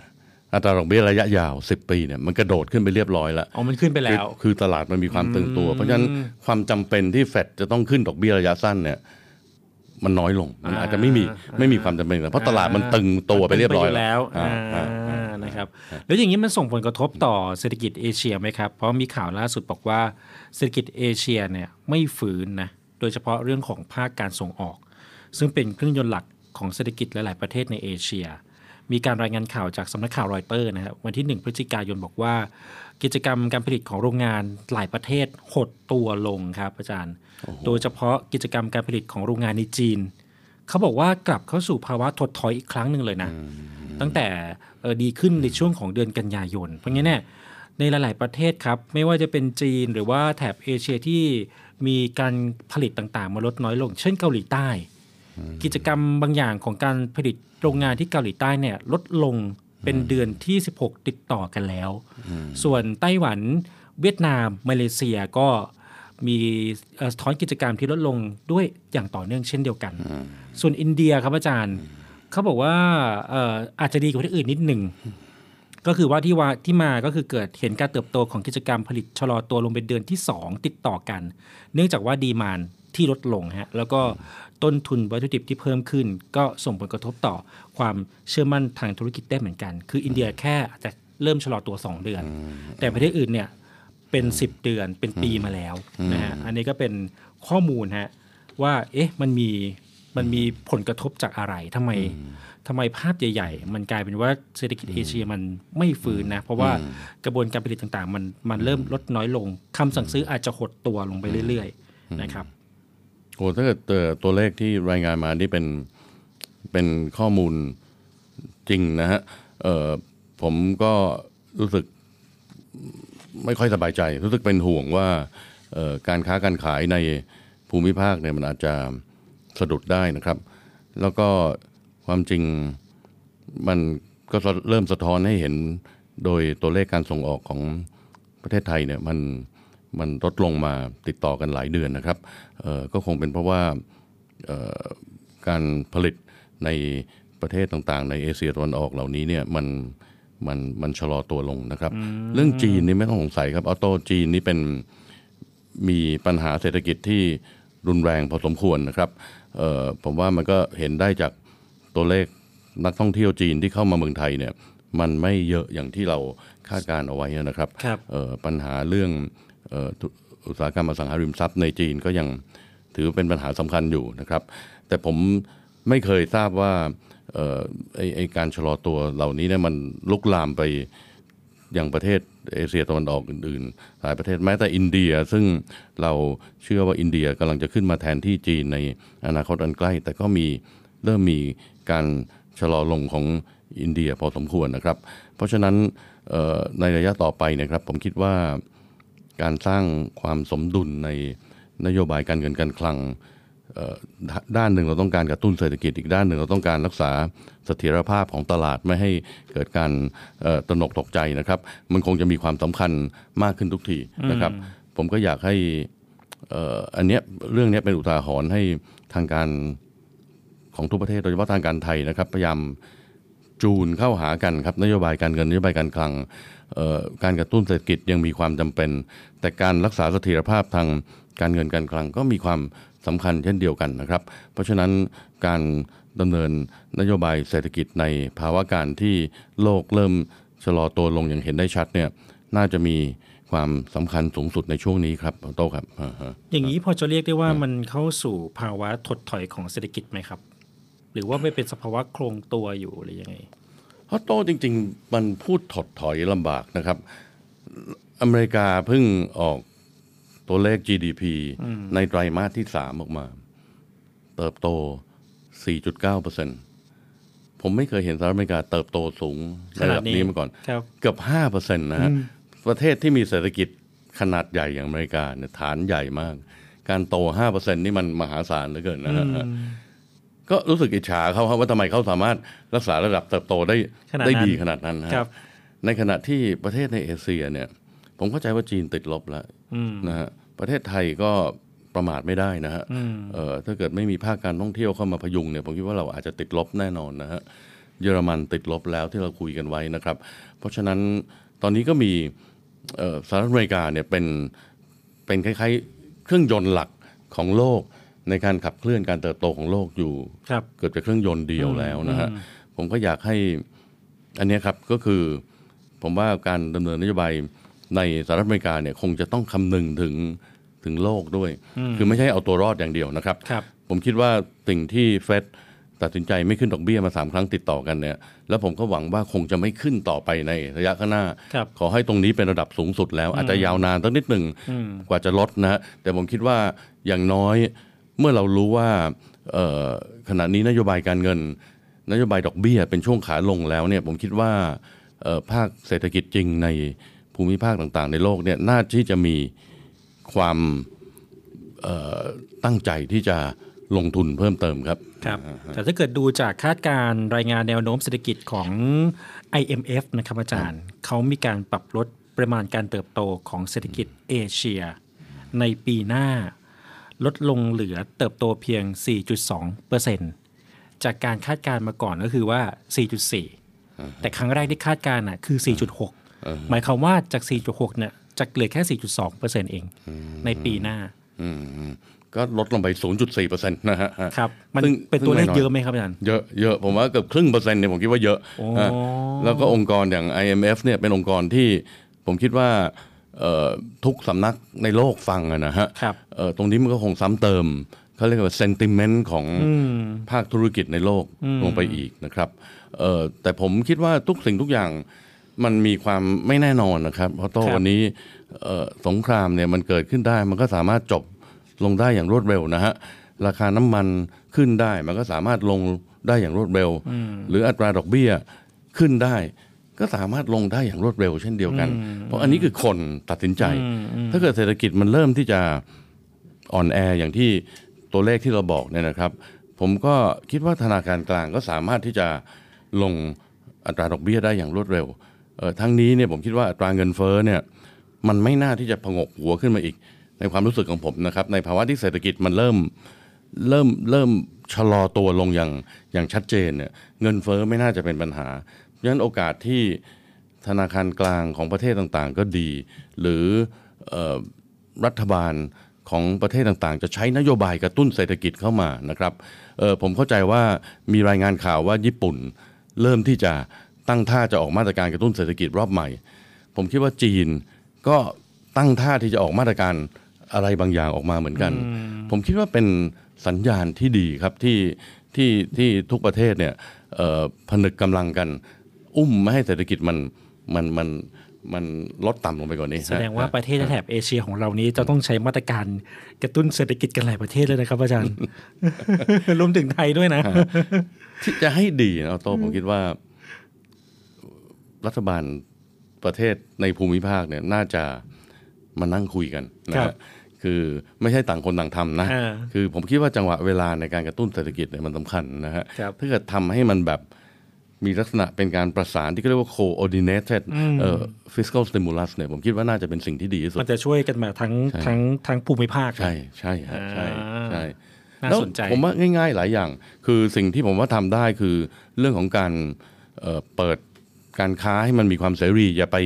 E: อัตราดอกเบี้ยระยะยาว 10 ปีเนี่ยมันกระโดดขึ้นไปเรียบร้อยแล้ว
D: อ๋อมันขึ้นไปแล้ว
E: คือคือตลาดมันมีความตึงตัว เพราะฉะนั้นความจำเป็นที่เฟดจะต้องขึ้นดอกเบี้ยระยะสั้นเนี่ยมันน้อยลง มันอาจจะไม่มีไม่มีความจำเป็นเพราะตลาดมันตึงตัวไปเรียบร้อย
D: มันตึงไปแล้ว
E: อ่า
D: อ่า
E: อ่า
D: นะครับแล้วอย่างนี้มันส่งผลกระทบต่อเศรษฐกิจเอเชียไหมครับ เพราะมีข่าวล่าสุดบอกว่าเศรษฐกิจเอเชียเนี่ยไม่ฝืนนะโดยเฉพาะเรื่องของภาคการส่งออก ซึ่งเป็นเครื่องยนต์หลักของเศรษฐกิจหลาย ๆ ประเทศในเอเชีย มีการรายงานข่าวจากสำนักข่าวรอยเตอร์นะครับวันที่ 1 พฤศจิกายนบอกว่า กิจกรรมการผลิตของโรงงานหลายประเทศหดตัวลงครับอาจารย์ โดยเฉพาะกิจกรรมการผลิตของโรงงานในจีน เขาบอกว่ากลับเข้าสู่ภาวะถดถอยอีกครั้งหนึ่งเลยนะ ตั้งแต่เอ่อดีขึ้นในช่วงของเดือนกันยายน เพราะงั้นเนี่ยในหลาย ๆ ประเทศครับ ไม่ว่าจะเป็นจีนหรือว่าแถบเอเชียที่มีการผลิตต่าง ๆ มาลดน้อยลง เช่นเกาหลีใต้ กิจกรรมบางอย่างของการผลิตโรงงานที่เกาหลีใต้เนี่ยลดลงเป็นเดือนที่ 16 ติดต่อกันแล้ว ส่วนไต้หวันเวียดนาม มาเลเซียก็มีเอ่อสะท้อนกิจกรรมที่ลดลงด้วยอย่างต่อเนื่องเช่นเดียวกัน ส่วนอินเดียครับอาจารย์ เขาบอกว่าเอ่ออาจจะดีกว่าที่อื่นนิดหนึ่ง ก็คือว่าที่ว่าที่มาก็คือเกิดเห็นการเติบโตของกิจกรรมผลิตชะลอตัวลงเป็นเดือนที่ 2 ติดต่อกัน เนื่องจากว่าดีมาน ที่ลดลงฮะแล้วก็ต้นทุนวัตถุดิบที่เพิ่มขึ้น ก็ส่งผลกระทบต่อความเชื่อมั่นทางธุรกิจได้เหมือนกัน คืออินเดียแค่อาจจะเริ่มชะลอตัว 2 เดือน แต่ประเทศอื่นเนี่ยเป็น 10 เดือนเป็นปีมาแล้วนะฮะอันนี้ก็เป็นข้อมูลฮะว่าเอ๊ะมันมีมันมีผลกระทบจากอะไรทำไมทำไมภาพใหญ่ ๆ มันกลายเป็นว่าเศรษฐกิจเอเชียมันไม่ฟื้นนะ เพราะว่ากระบวนการผลิตต่างๆ มันมันเริ่มลดน้อยลงคำสั่งซื้ออาจจะหดตัวลงไปเรื่อย ๆ นะครับ
E: โอ้ถ้าเกิดเอ่อตัวเลขที่รายงานมานี่เป็นเป็นข้อมูลจริงนะฮะเอ่อผมก็รู้สึกไม่ค่อยสบายใจ รู้สึกเป็นห่วงว่าการค้าการขายในภูมิภาคเนี่ยมันอาจจะสะดุดได้นะครับ แล้วก็ความจริงมันก็เริ่มสะท้อนให้เห็นโดยตัวเลขการส่งออกของประเทศไทยเนี่ยมัน มันลดลงมาติดต่อกันหลายเดือนนะครับเอ่อก็คงเป็นเพราะว่าเอ่อการผลิตในประเทศต่างๆ ในเอเชียตะวันออกเหล่านี้เนี่ยมันมันมันชะลอตัวลงนะครับ เรื่องจีนนี่ไม่ต้องสงสัยครับออโต้จีนนี่เป็นมีปัญหาเศรษฐกิจที่รุนแรงพอสมควรนะครับเอ่อผมว่ามันก็เห็นได้จากตัวเลขนักท่องเที่ยวจีนที่เข้ามาเมืองไทยเนี่ยมันไม่เยอะอย่างที่เรา คาดการเอาไว้นะครับ
D: ครับ
E: เอ่อปัญหาเรื่องเอ่อธุอุตสาหกรรมอสังหาริมทรัพย์ในจีนก็ยังถือเป็นปัญหาสำคัญอยู่นะครับ แต่ผมไม่เคยทราบว่าเอ่อไอไอการชะลอตัวเหล่านี้เนี่ยมันลุกลามไปยังประเทศเอเชียตะวันออกอื่นๆ หลายประเทศแม้แต่อินเดีย ซึ่งเราเชื่อว่าอินเดียกำลังจะขึ้นมาแทนที่จีนในอนาคตอันใกล้ แต่ก็มีเริ่มมีการชะลอลงของอินเดียพอสมควรนะครับ เพราะฉะนั้นเอ่อ ในระยะต่อไปนะครับผมคิดว่าการสร้างความสมดุลในนโยบายการเงินการคลังด้านหนึ่งเราต้องการกระตุ้นเศรษฐกิจอีกด้านหนึ่งเราต้องการรักษาเสถียรภาพของตลาดไม่ให้เกิดการตระหนกตกใจนะครับ มันคงจะมีความสำคัญมากขึ้นทุกทีนะครับ ผมก็อยากให้อันเนี้ยเรื่องเนี้ยเป็นอุทาหรณ์ให้ทางการของทุกประเทศโดยเฉพาะทางการไทยนะครับพยายาม จูนเข้าหากันครับนโยบายการเงินนโยบายการคลังเอ่อการกระตุ้นเศรษฐกิจยังมีความจำเป็น แต่การรักษาเสถียรภาพทางการเงินการคลังก็มีความสำคัญเช่นเดียวกันนะครับ เพราะฉะนั้นการดำเนินนโยบายเศรษฐกิจในภาวะการที่โลกเริ่มชะลอตัวลงอย่างเห็นได้ชัดเนี่ยน่าจะมีความสำคัญสูงสุดในช่วงนี้ครับโต้ครับอ่าฮะ
D: อย่างนี้พอจะเรียกได้ว่ามันเข้าสู่ภาวะถดถอยของเศรษฐกิจไหมครับ หรือว่าไม่เป็นสภาวะโครงตัวอยู่หรือยังไง
E: เพราะโต้จริง ๆ มันพูดถดถอยลำบากนะครับ อเมริกาเพิ่งออกตัวเลข GDP
D: อืม
E: ในไตรมาสที่3ออกมา เติบโต 4.9%ผมไม่เคยเห็นสหรัฐอเมริกาเติบโตสูงในระดับนี้มาก่อน
D: ครับ
E: เกือบ 5%นะฮะ
D: อืม
E: ประเทศที่มีเศรษฐกิจขนาดใหญ่อย่างอเมริกาเนี่ยฐานใหญ่มาก การโต 5%นี่มันมหาศาลเหลือเกินนะฮะ ก็รู้สึกอิจฉาเขาครับว่าทำไมเขาสามารถรักษาระดับเติบโตได้
D: ขนาดนั้น
E: ได้ดีขนาดนั้นฮะ
D: ครับ
E: ในขณะที่ประเทศในเอเชียเนี่ย ผมเข้าใจว่าจีนติดลบแล้ว
D: อืม
E: นะฮะประเทศไทยก็ประมาทไม่ได้นะฮะ
D: อืม
E: เอ่อถ้าเกิดไม่มีภาคการท่องเที่ยวเข้ามาพยุงเนี่ยผมคิดว่าเราอาจจะติดลบแน่นอนนะฮะเยอรมันติดลบแล้วที่เราคุยกันไว้นะครับ เพราะฉะนั้นตอนนี้ก็มีเอ่อสหรัฐอเมริกาเนี่ยเป็นเป็นคล้ายๆ เครื่องยนต์หลักของโลก ในการขับเคลื่อนการเติบโตของโลกอยู่
D: ครับ
E: เกิดจากเครื่องยนต์เดียวแล้วนะฮะ
D: อืม
E: ผมก็อยากให้อันเนี้ยครับก็คือผมว่าการดำเนินนโยบายในสหรัฐอเมริกาเนี่ยคงจะต้องคำนึงถึงถึงโลกด้วย
D: อืม
E: คือไม่ใช่เอาตัวรอดอย่างเดียวนะครับ
D: ครับ
E: ผมคิดว่าสิ่งที่เฟดตัดสินใจไม่ขึ้นดอกเบี้ยมาสามครั้งติดต่อกันเนี่ยแล้วผมก็หวังว่าคงจะไม่ขึ้นต่อไปในระยะข้างหน้า
D: ครับ
E: ขอให้ตรงนี้เป็นระดับสูงสุดแล้ว อาจจะยาวนานตั้งนิดหนึ่ง
D: อืม
E: กว่าจะลดนะฮะแต่ผมคิดว่าอย่างน้อย เมื่อเรารู้ว่าเอ่อขณะนี้นโยบายการเงิน นโยบายดอกเบี้ยเป็นช่วงขาลงแล้วเนี่ยผมคิดว่าเอ่อภาคเศรษฐกิจจริงในภูมิภาคต่างๆ ในโลกเนี่ยน่าที่จะมีความเอ่อตั้งใจที่จะลงทุนเพิ่มเติมครับ
D: ครับแต่ถ้าเกิดดูจากคาดการณ์รายงานแนวโน้มเศรษฐกิจของ IMF นะครับอาจารย์เขามีการปรับลดปริมาณการเติบโตของเศรษฐกิจเอเชีย ในปีหน้า ลดลงเหลือเติบโตเพียง 4.2%จากการคาดการณ์มาก่อนก็คือว่า 4.4 แต่ครั้งแรกที่คาดการณ์น่ะคือ 4.6 หมายความว่าจาก 4.6 เนี่ยจะเหลือแค่ 4.2%เองในปีหน้า
E: อืมก็ลดลงไป 0.4%นะฮะ
D: ครับ มัน
E: ซึ่ง
D: เป็นตัวเลข
E: ซึ่ง
D: เยอะไหมครับอาจารย์
E: เยอะ เยอะ ผมว่าเกือบครึ่งเปอร์เซ็นต์เนี่ยผมคิดว่าเยอะ
D: โอ้
E: อะแล้วก็องค์กรอย่าง IMF เนี่ยเป็นองค์กรที่ผมคิดว่าเอ่อ ทุกสำนักในโลกฟังอะนะฮะ
D: ครับ
E: เอ่อตรงนี้มันก็คงซ้ำเติมเขาเรียกว่า sentiment ของ
D: อืม
E: ภาคธุรกิจในโลก
D: อืม
E: ลงไปอีกนะครับเอ่อแต่ผมคิดว่าทุกสิ่งทุกอย่างมันมีความไม่แน่นอนนะครับ เพราะโตวันนี้เอ่อสงครามเนี่ยมันเกิดขึ้นได้ มันก็สามารถจบลงได้อย่างรวดเร็วนะฮะราคาน้ำมันขึ้นได้ มันก็สามารถลงได้อย่างรวดเร็ว
D: อืม
E: หรืออัตราดอกเบี้ยขึ้นได้ ก็สามารถลงได้อย่างรวดเร็วเช่นเดียวกัน
D: อืม
E: เพราะอันนี้คือคนตัดสินใจ
D: อืมอืม
E: ถ้าเกิดเศรษฐกิจมันเริ่มที่จะอ่อนแออย่างที่ตัวเลขที่เราบอกเนี่ยนะครับ ผมก็คิดว่าธนาคารกลางก็สามารถที่จะลงอัตราดอกเบี้ยได้อย่างรวดเร็วเอ่อทั้งนี้เนี่ยผมคิดว่าอัตราเงินเฟ้อเนี่ยมันไม่น่าที่จะผงกหัวขึ้นมาอีก ในความรู้สึกของผมนะครับ ในภาวะที่เศรษฐกิจมันเริ่มเริ่มเริ่มชะลอตัวลงอย่างอย่างชัดเจนเนี่ยเงินเฟ้อไม่น่าจะเป็นปัญหา เพราะฉะนั้นโอกาสที่ธนาคารกลางของประเทศต่างๆ ก็ดี หรือเอ่อรัฐบาลของประเทศต่างๆ จะใช้นโยบายกระตุ้นเศรษฐกิจเข้ามานะครับเอ่อผมเข้าใจว่ามีรายงานข่าวว่าญี่ปุ่น เริ่มที่จะตั้งท่าจะออกมาตรการกระตุ้นเศรษฐกิจรอบใหม่ ผมคิดว่าจีนก็ตั้งท่าที่จะออกมาตรการอะไรบางอย่างออกมาเหมือนกัน ผมคิดว่าเป็นสัญญาณที่ดีครับที่ที่ที่ทุกประเทศเนี่ยเอ่อผนึกกำลังกัน อุ้มไม่ให้เศรษฐกิจมันมันมันมันลดต่ำลงไปกว่านี้
D: แสดงว่าประเทศในแถบเอเชียของเรานี้จะต้องใช้มาตรการกระตุ้นเศรษฐกิจกันหลายประเทศเลยนะครับอาจารย์รวมถึงไทยด้วยนะ
E: ที่จะให้ดีนะโตผมคิดว่า รัฐบาลประเทศในภูมิภาคเนี่ยน่าจะมานั่งคุยกันนะ
D: ครั
E: ฮะ
D: บ
E: คือไม่ใช่ต่างคนต่างทำนะ
D: อ่า
E: คือผมคิดว่าจังหวะเวลาในการกระตุ้นเศรษฐกิจเนี่ยมันสำคัญนะฮะ
D: ครับ
E: ถ้าเกิดทำให้มันแบบ มีลักษณะเป็นการประสานที่เขาเรียกว่า coordinated
D: อืม
E: เอ่อ fiscal stimulus เนี่ยผมคิดว่าน่าจะเป็นสิ่งที่ดีที่สุด
D: มันจะช่วยกันมาทั้ง
E: ใช่
D: ทั้งทั้งภูมิภาค
E: ใช่ใช่ฮะใช่
D: อ่า
E: ใช่
D: น่า
E: แล้ว
D: สนใจ
E: ผมว่าง่าย ๆ หลายอย่าง คือสิ่งที่ผมว่าทำได้คือเรื่องของการเอ่อเปิดการค้าให้มันมีความเสรีอย่าไป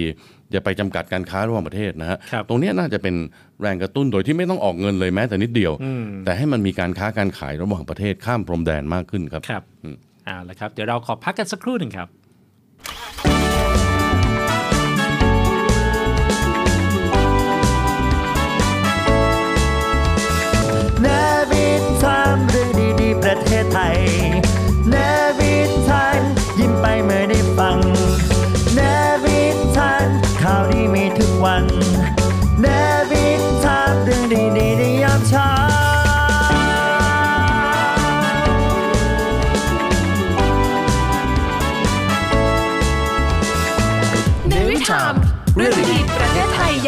E: อย่าไปจำกัดการค้าระหว่างประเทศนะฮะ ตรงเนี้ยน่าจะเป็นแรงกระตุ้นโดยที่ไม่ต้องออกเงินเลยแม้แต่นิดเดียว
D: อืม
E: แต่ให้มันมีการค้าการขายระหว่างประเทศข้ามพรมแดนมากขึ้นครับ
D: ครับเอ่าละครับ เดี๋ยวเราขอพักกันสักครู่หนึ่งครับ
C: เนวิทามเรื่องดีๆประเทศไทย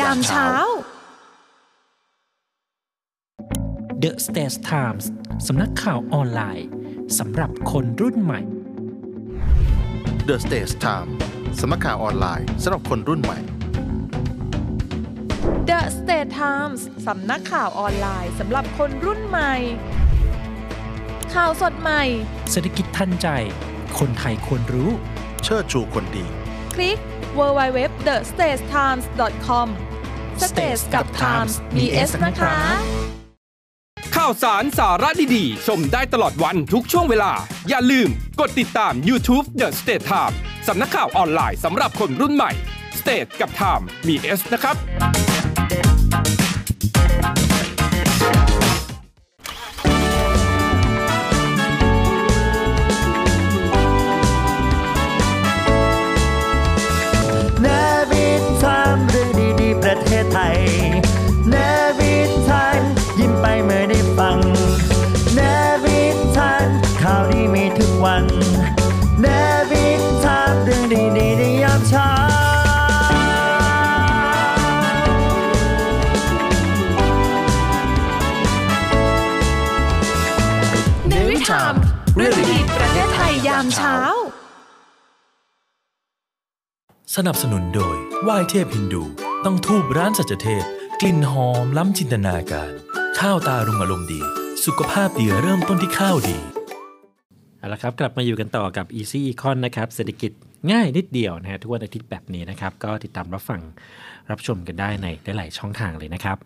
C: ยยามเช้า
D: The States Times สำนักข่าวออนไลน์สำหรับคนรุ่นใหม่
A: The Stage Time สำนักข่าวออนไลน์สำหรับคนรุ่นใหม่
B: The State Times สำนักข่าวออนไลน์สำหรับคนรุ่นใหม่ ข่าวสดใหม่
D: เศรษฐกิจทันใจ คนไทยควรรู้
A: เชิดชูคนดี
B: คลิก สเตสกับ Times มี S นะคะ
O: ข่าวสารสาระดีๆ ชมได้ตลอดวันทุกช่วงเวลา อย่าลืมกดติดตาม YouTube The State Time สำนักข่าวออนไลน์สำหรับคนรุ่นใหม่ State กับ Time มี S นะครับ
Q: สนับสนุนโดยไหว้เทพฮินดู ต้องทูบร้านสัจเทพ กลิ่นหอมล้ำจินตนาการ ข้าวตารุงอารมณ์ดี สุขภาพดีเริ่มต้นที่ข้าวดี
D: เอาละครับ กลับมาอยู่กันต่อกับ Easy Econ นะครับเศรษฐกิจง่ายนิดเดียวนะฮะทุกวันอาทิตย์แบบนี้นะครับ ก็ติดตามรับฟังรับชมกันได้ในหลายๆช่องทางเลยนะครับ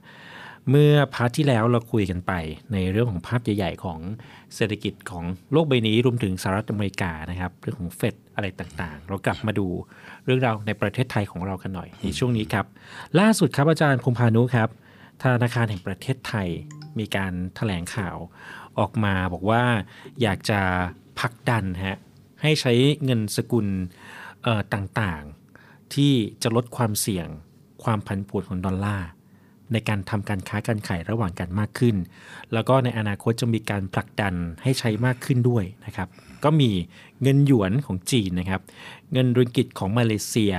D: เมื่อพาร์ทที่แล้วเราคุยกันไปในเรื่องของภาพใหญ่ ๆ ของเศรษฐกิจของโลกใบนี้รวมถึงสหรัฐอเมริกานะครับ เรื่องของเฟดอะไรต่างๆ เรากลับมาดูเรื่องราวในประเทศไทยของเรากันหน่อยในช่วงนี้ครับ ล่าสุดครับอาจารย์พงพานุครับธนาคารแห่งประเทศไทยมีการถแถลงข่าวออกมาบอกว่าอยากจะผลักดันฮะให้ใช้เงินสกุลต่างๆ ที่จะลดความเสี่ยงความผันผวนของดอลลาร์ ในการทำการค้าการขายระหว่างกันมากขึ้น แล้วก็ในอนาคตจะมีการผลักดันให้ใช้มากขึ้นด้วยนะครับ ก็มีเงินหยวนของจีนนะครับ เงินรุงกิตของมาเลเซีย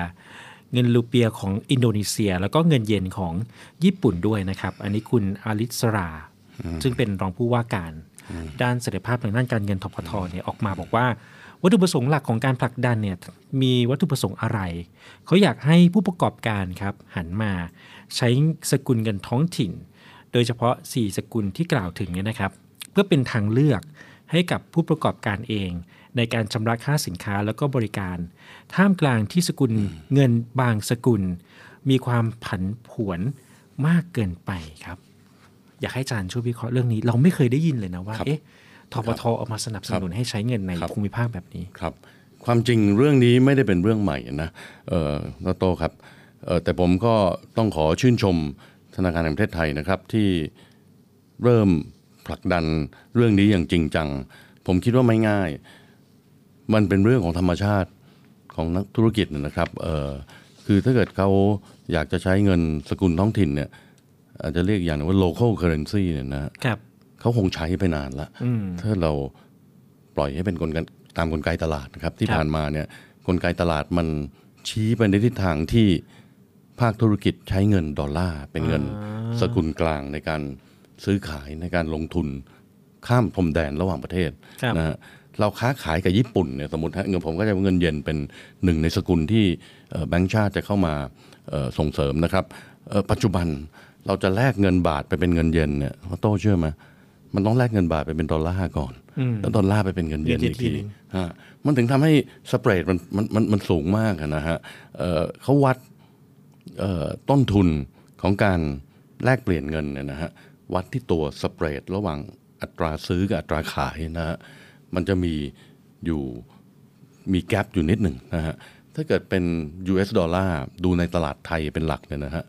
D: เงินรูเปียของอินโดนีเซีย แล้วก็เงินเยนของญี่ปุ่นด้วยนะครับ อันนี้คุณอาริสรา ซึ่งเป็นรองผู้ว่าการด้านเสถียรภาพทางด้านการเงินทพทเนี่ยออกมาบอกว่า วัตถุประสงค์หลักของการผลักดันเนี่ยมีวัตถุประสงค์อะไร เขาอยากให้ผู้ประกอบการครับหันมาใช้สกุลเงินท้องถิ่น โดยเฉพาะ 4 สกุลที่กล่าวถึงเนี่ยนะครับ เพื่อเป็นทางเลือกให้กับผู้ประกอบการเอง ในการชำระค่าสินค้าแล้วก็บริการ ท่ามกลางที่สกุลเงินบางสกุล มีความผันผวนมากเกินไปครับ อยากให้อาจารย์ช่วยวิเคราะห์เรื่องนี้ เราไม่เคยได้ยินเลยนะว่าเอ๊ะ ทปทเอามาสนับสนุนให้ใช้เงินในภูมิภาคแบบนี้
E: ครับ ความจริงเรื่องนี้ไม่ได้เป็นเรื่องใหม่นะเออดโตครับเออแต่ผมก็ต้องขอชื่นชมธนาคารแห่งประเทศไทยนะครับที่เริ่มผลักดันเรื่องนี้อย่างจริงจัง ผมคิดว่าไม่ง่าย มันเป็นเรื่องของธรรมชาติของนักธุรกิจนะครับเออคือถ้าเกิดเขาอยากจะใช้เงินสกุลท้องถิ่นเนี่ยอาจจะเรียกอย่างหนึงว่า local currency เนี่ยนะฮะ
D: ครับ
E: เขาคงใช้ไปนานละ
D: อืม
E: ถ้าเราปล่อยให้เป็นกลไกตามกลไกตลาดนะครับ ที่
D: ครับ
E: ผ่านมาเนี่ยกลไกตลาดมันชี้ไปในทิศทางที่ภาคธุรกิจใช้เงินดอลลาร์เป็นเงินสกุลกลางในการซื้อขายในการลงทุนข้ามพรมแดนระหว่างประเทศ
D: ครับ
E: นะฮะเราค้าขายกับญี่ปุ่นเนี่ยสมมติฮะเงินผมก็จะเงินเยนเป็นหนึ่งในสกุลที่เอ่อแบงก์ชาติจะเข้ามาเอ่อส่งเสริมนะครับเอ่อปัจจุบันเราจะแลกเงินบาทไปเป็นเงินเยนเนี่ยโต้เชื่อไหม มันต้องแลกเงินบาทไปเป็นดอลลาร์ก่อน
D: อืม
E: แล้วดอลลาร์ไปเป็นเงินเยน
D: เยน
E: อีก
D: ที
E: ที
D: หนึ่ง
E: ฮะมันถึงทำให้สเปรดมันมันมันมันสูงมากอะนะฮะเอ่อเขาวัดเอ่อต้นทุนของการแลกเปลี่ยนเงินเนี่ยนะฮะวัดที่ตัวสเปรดระหว่างอัตราซื้อกับอัตราขายนะฮะมันจะมีอยู่มีแกลบอยู่นิดหนึ่งนะฮะถ้าเกิดเป็น US ดอลลาร์ดูในตลาดไทยเป็นหลักเนี่ยนะฮะ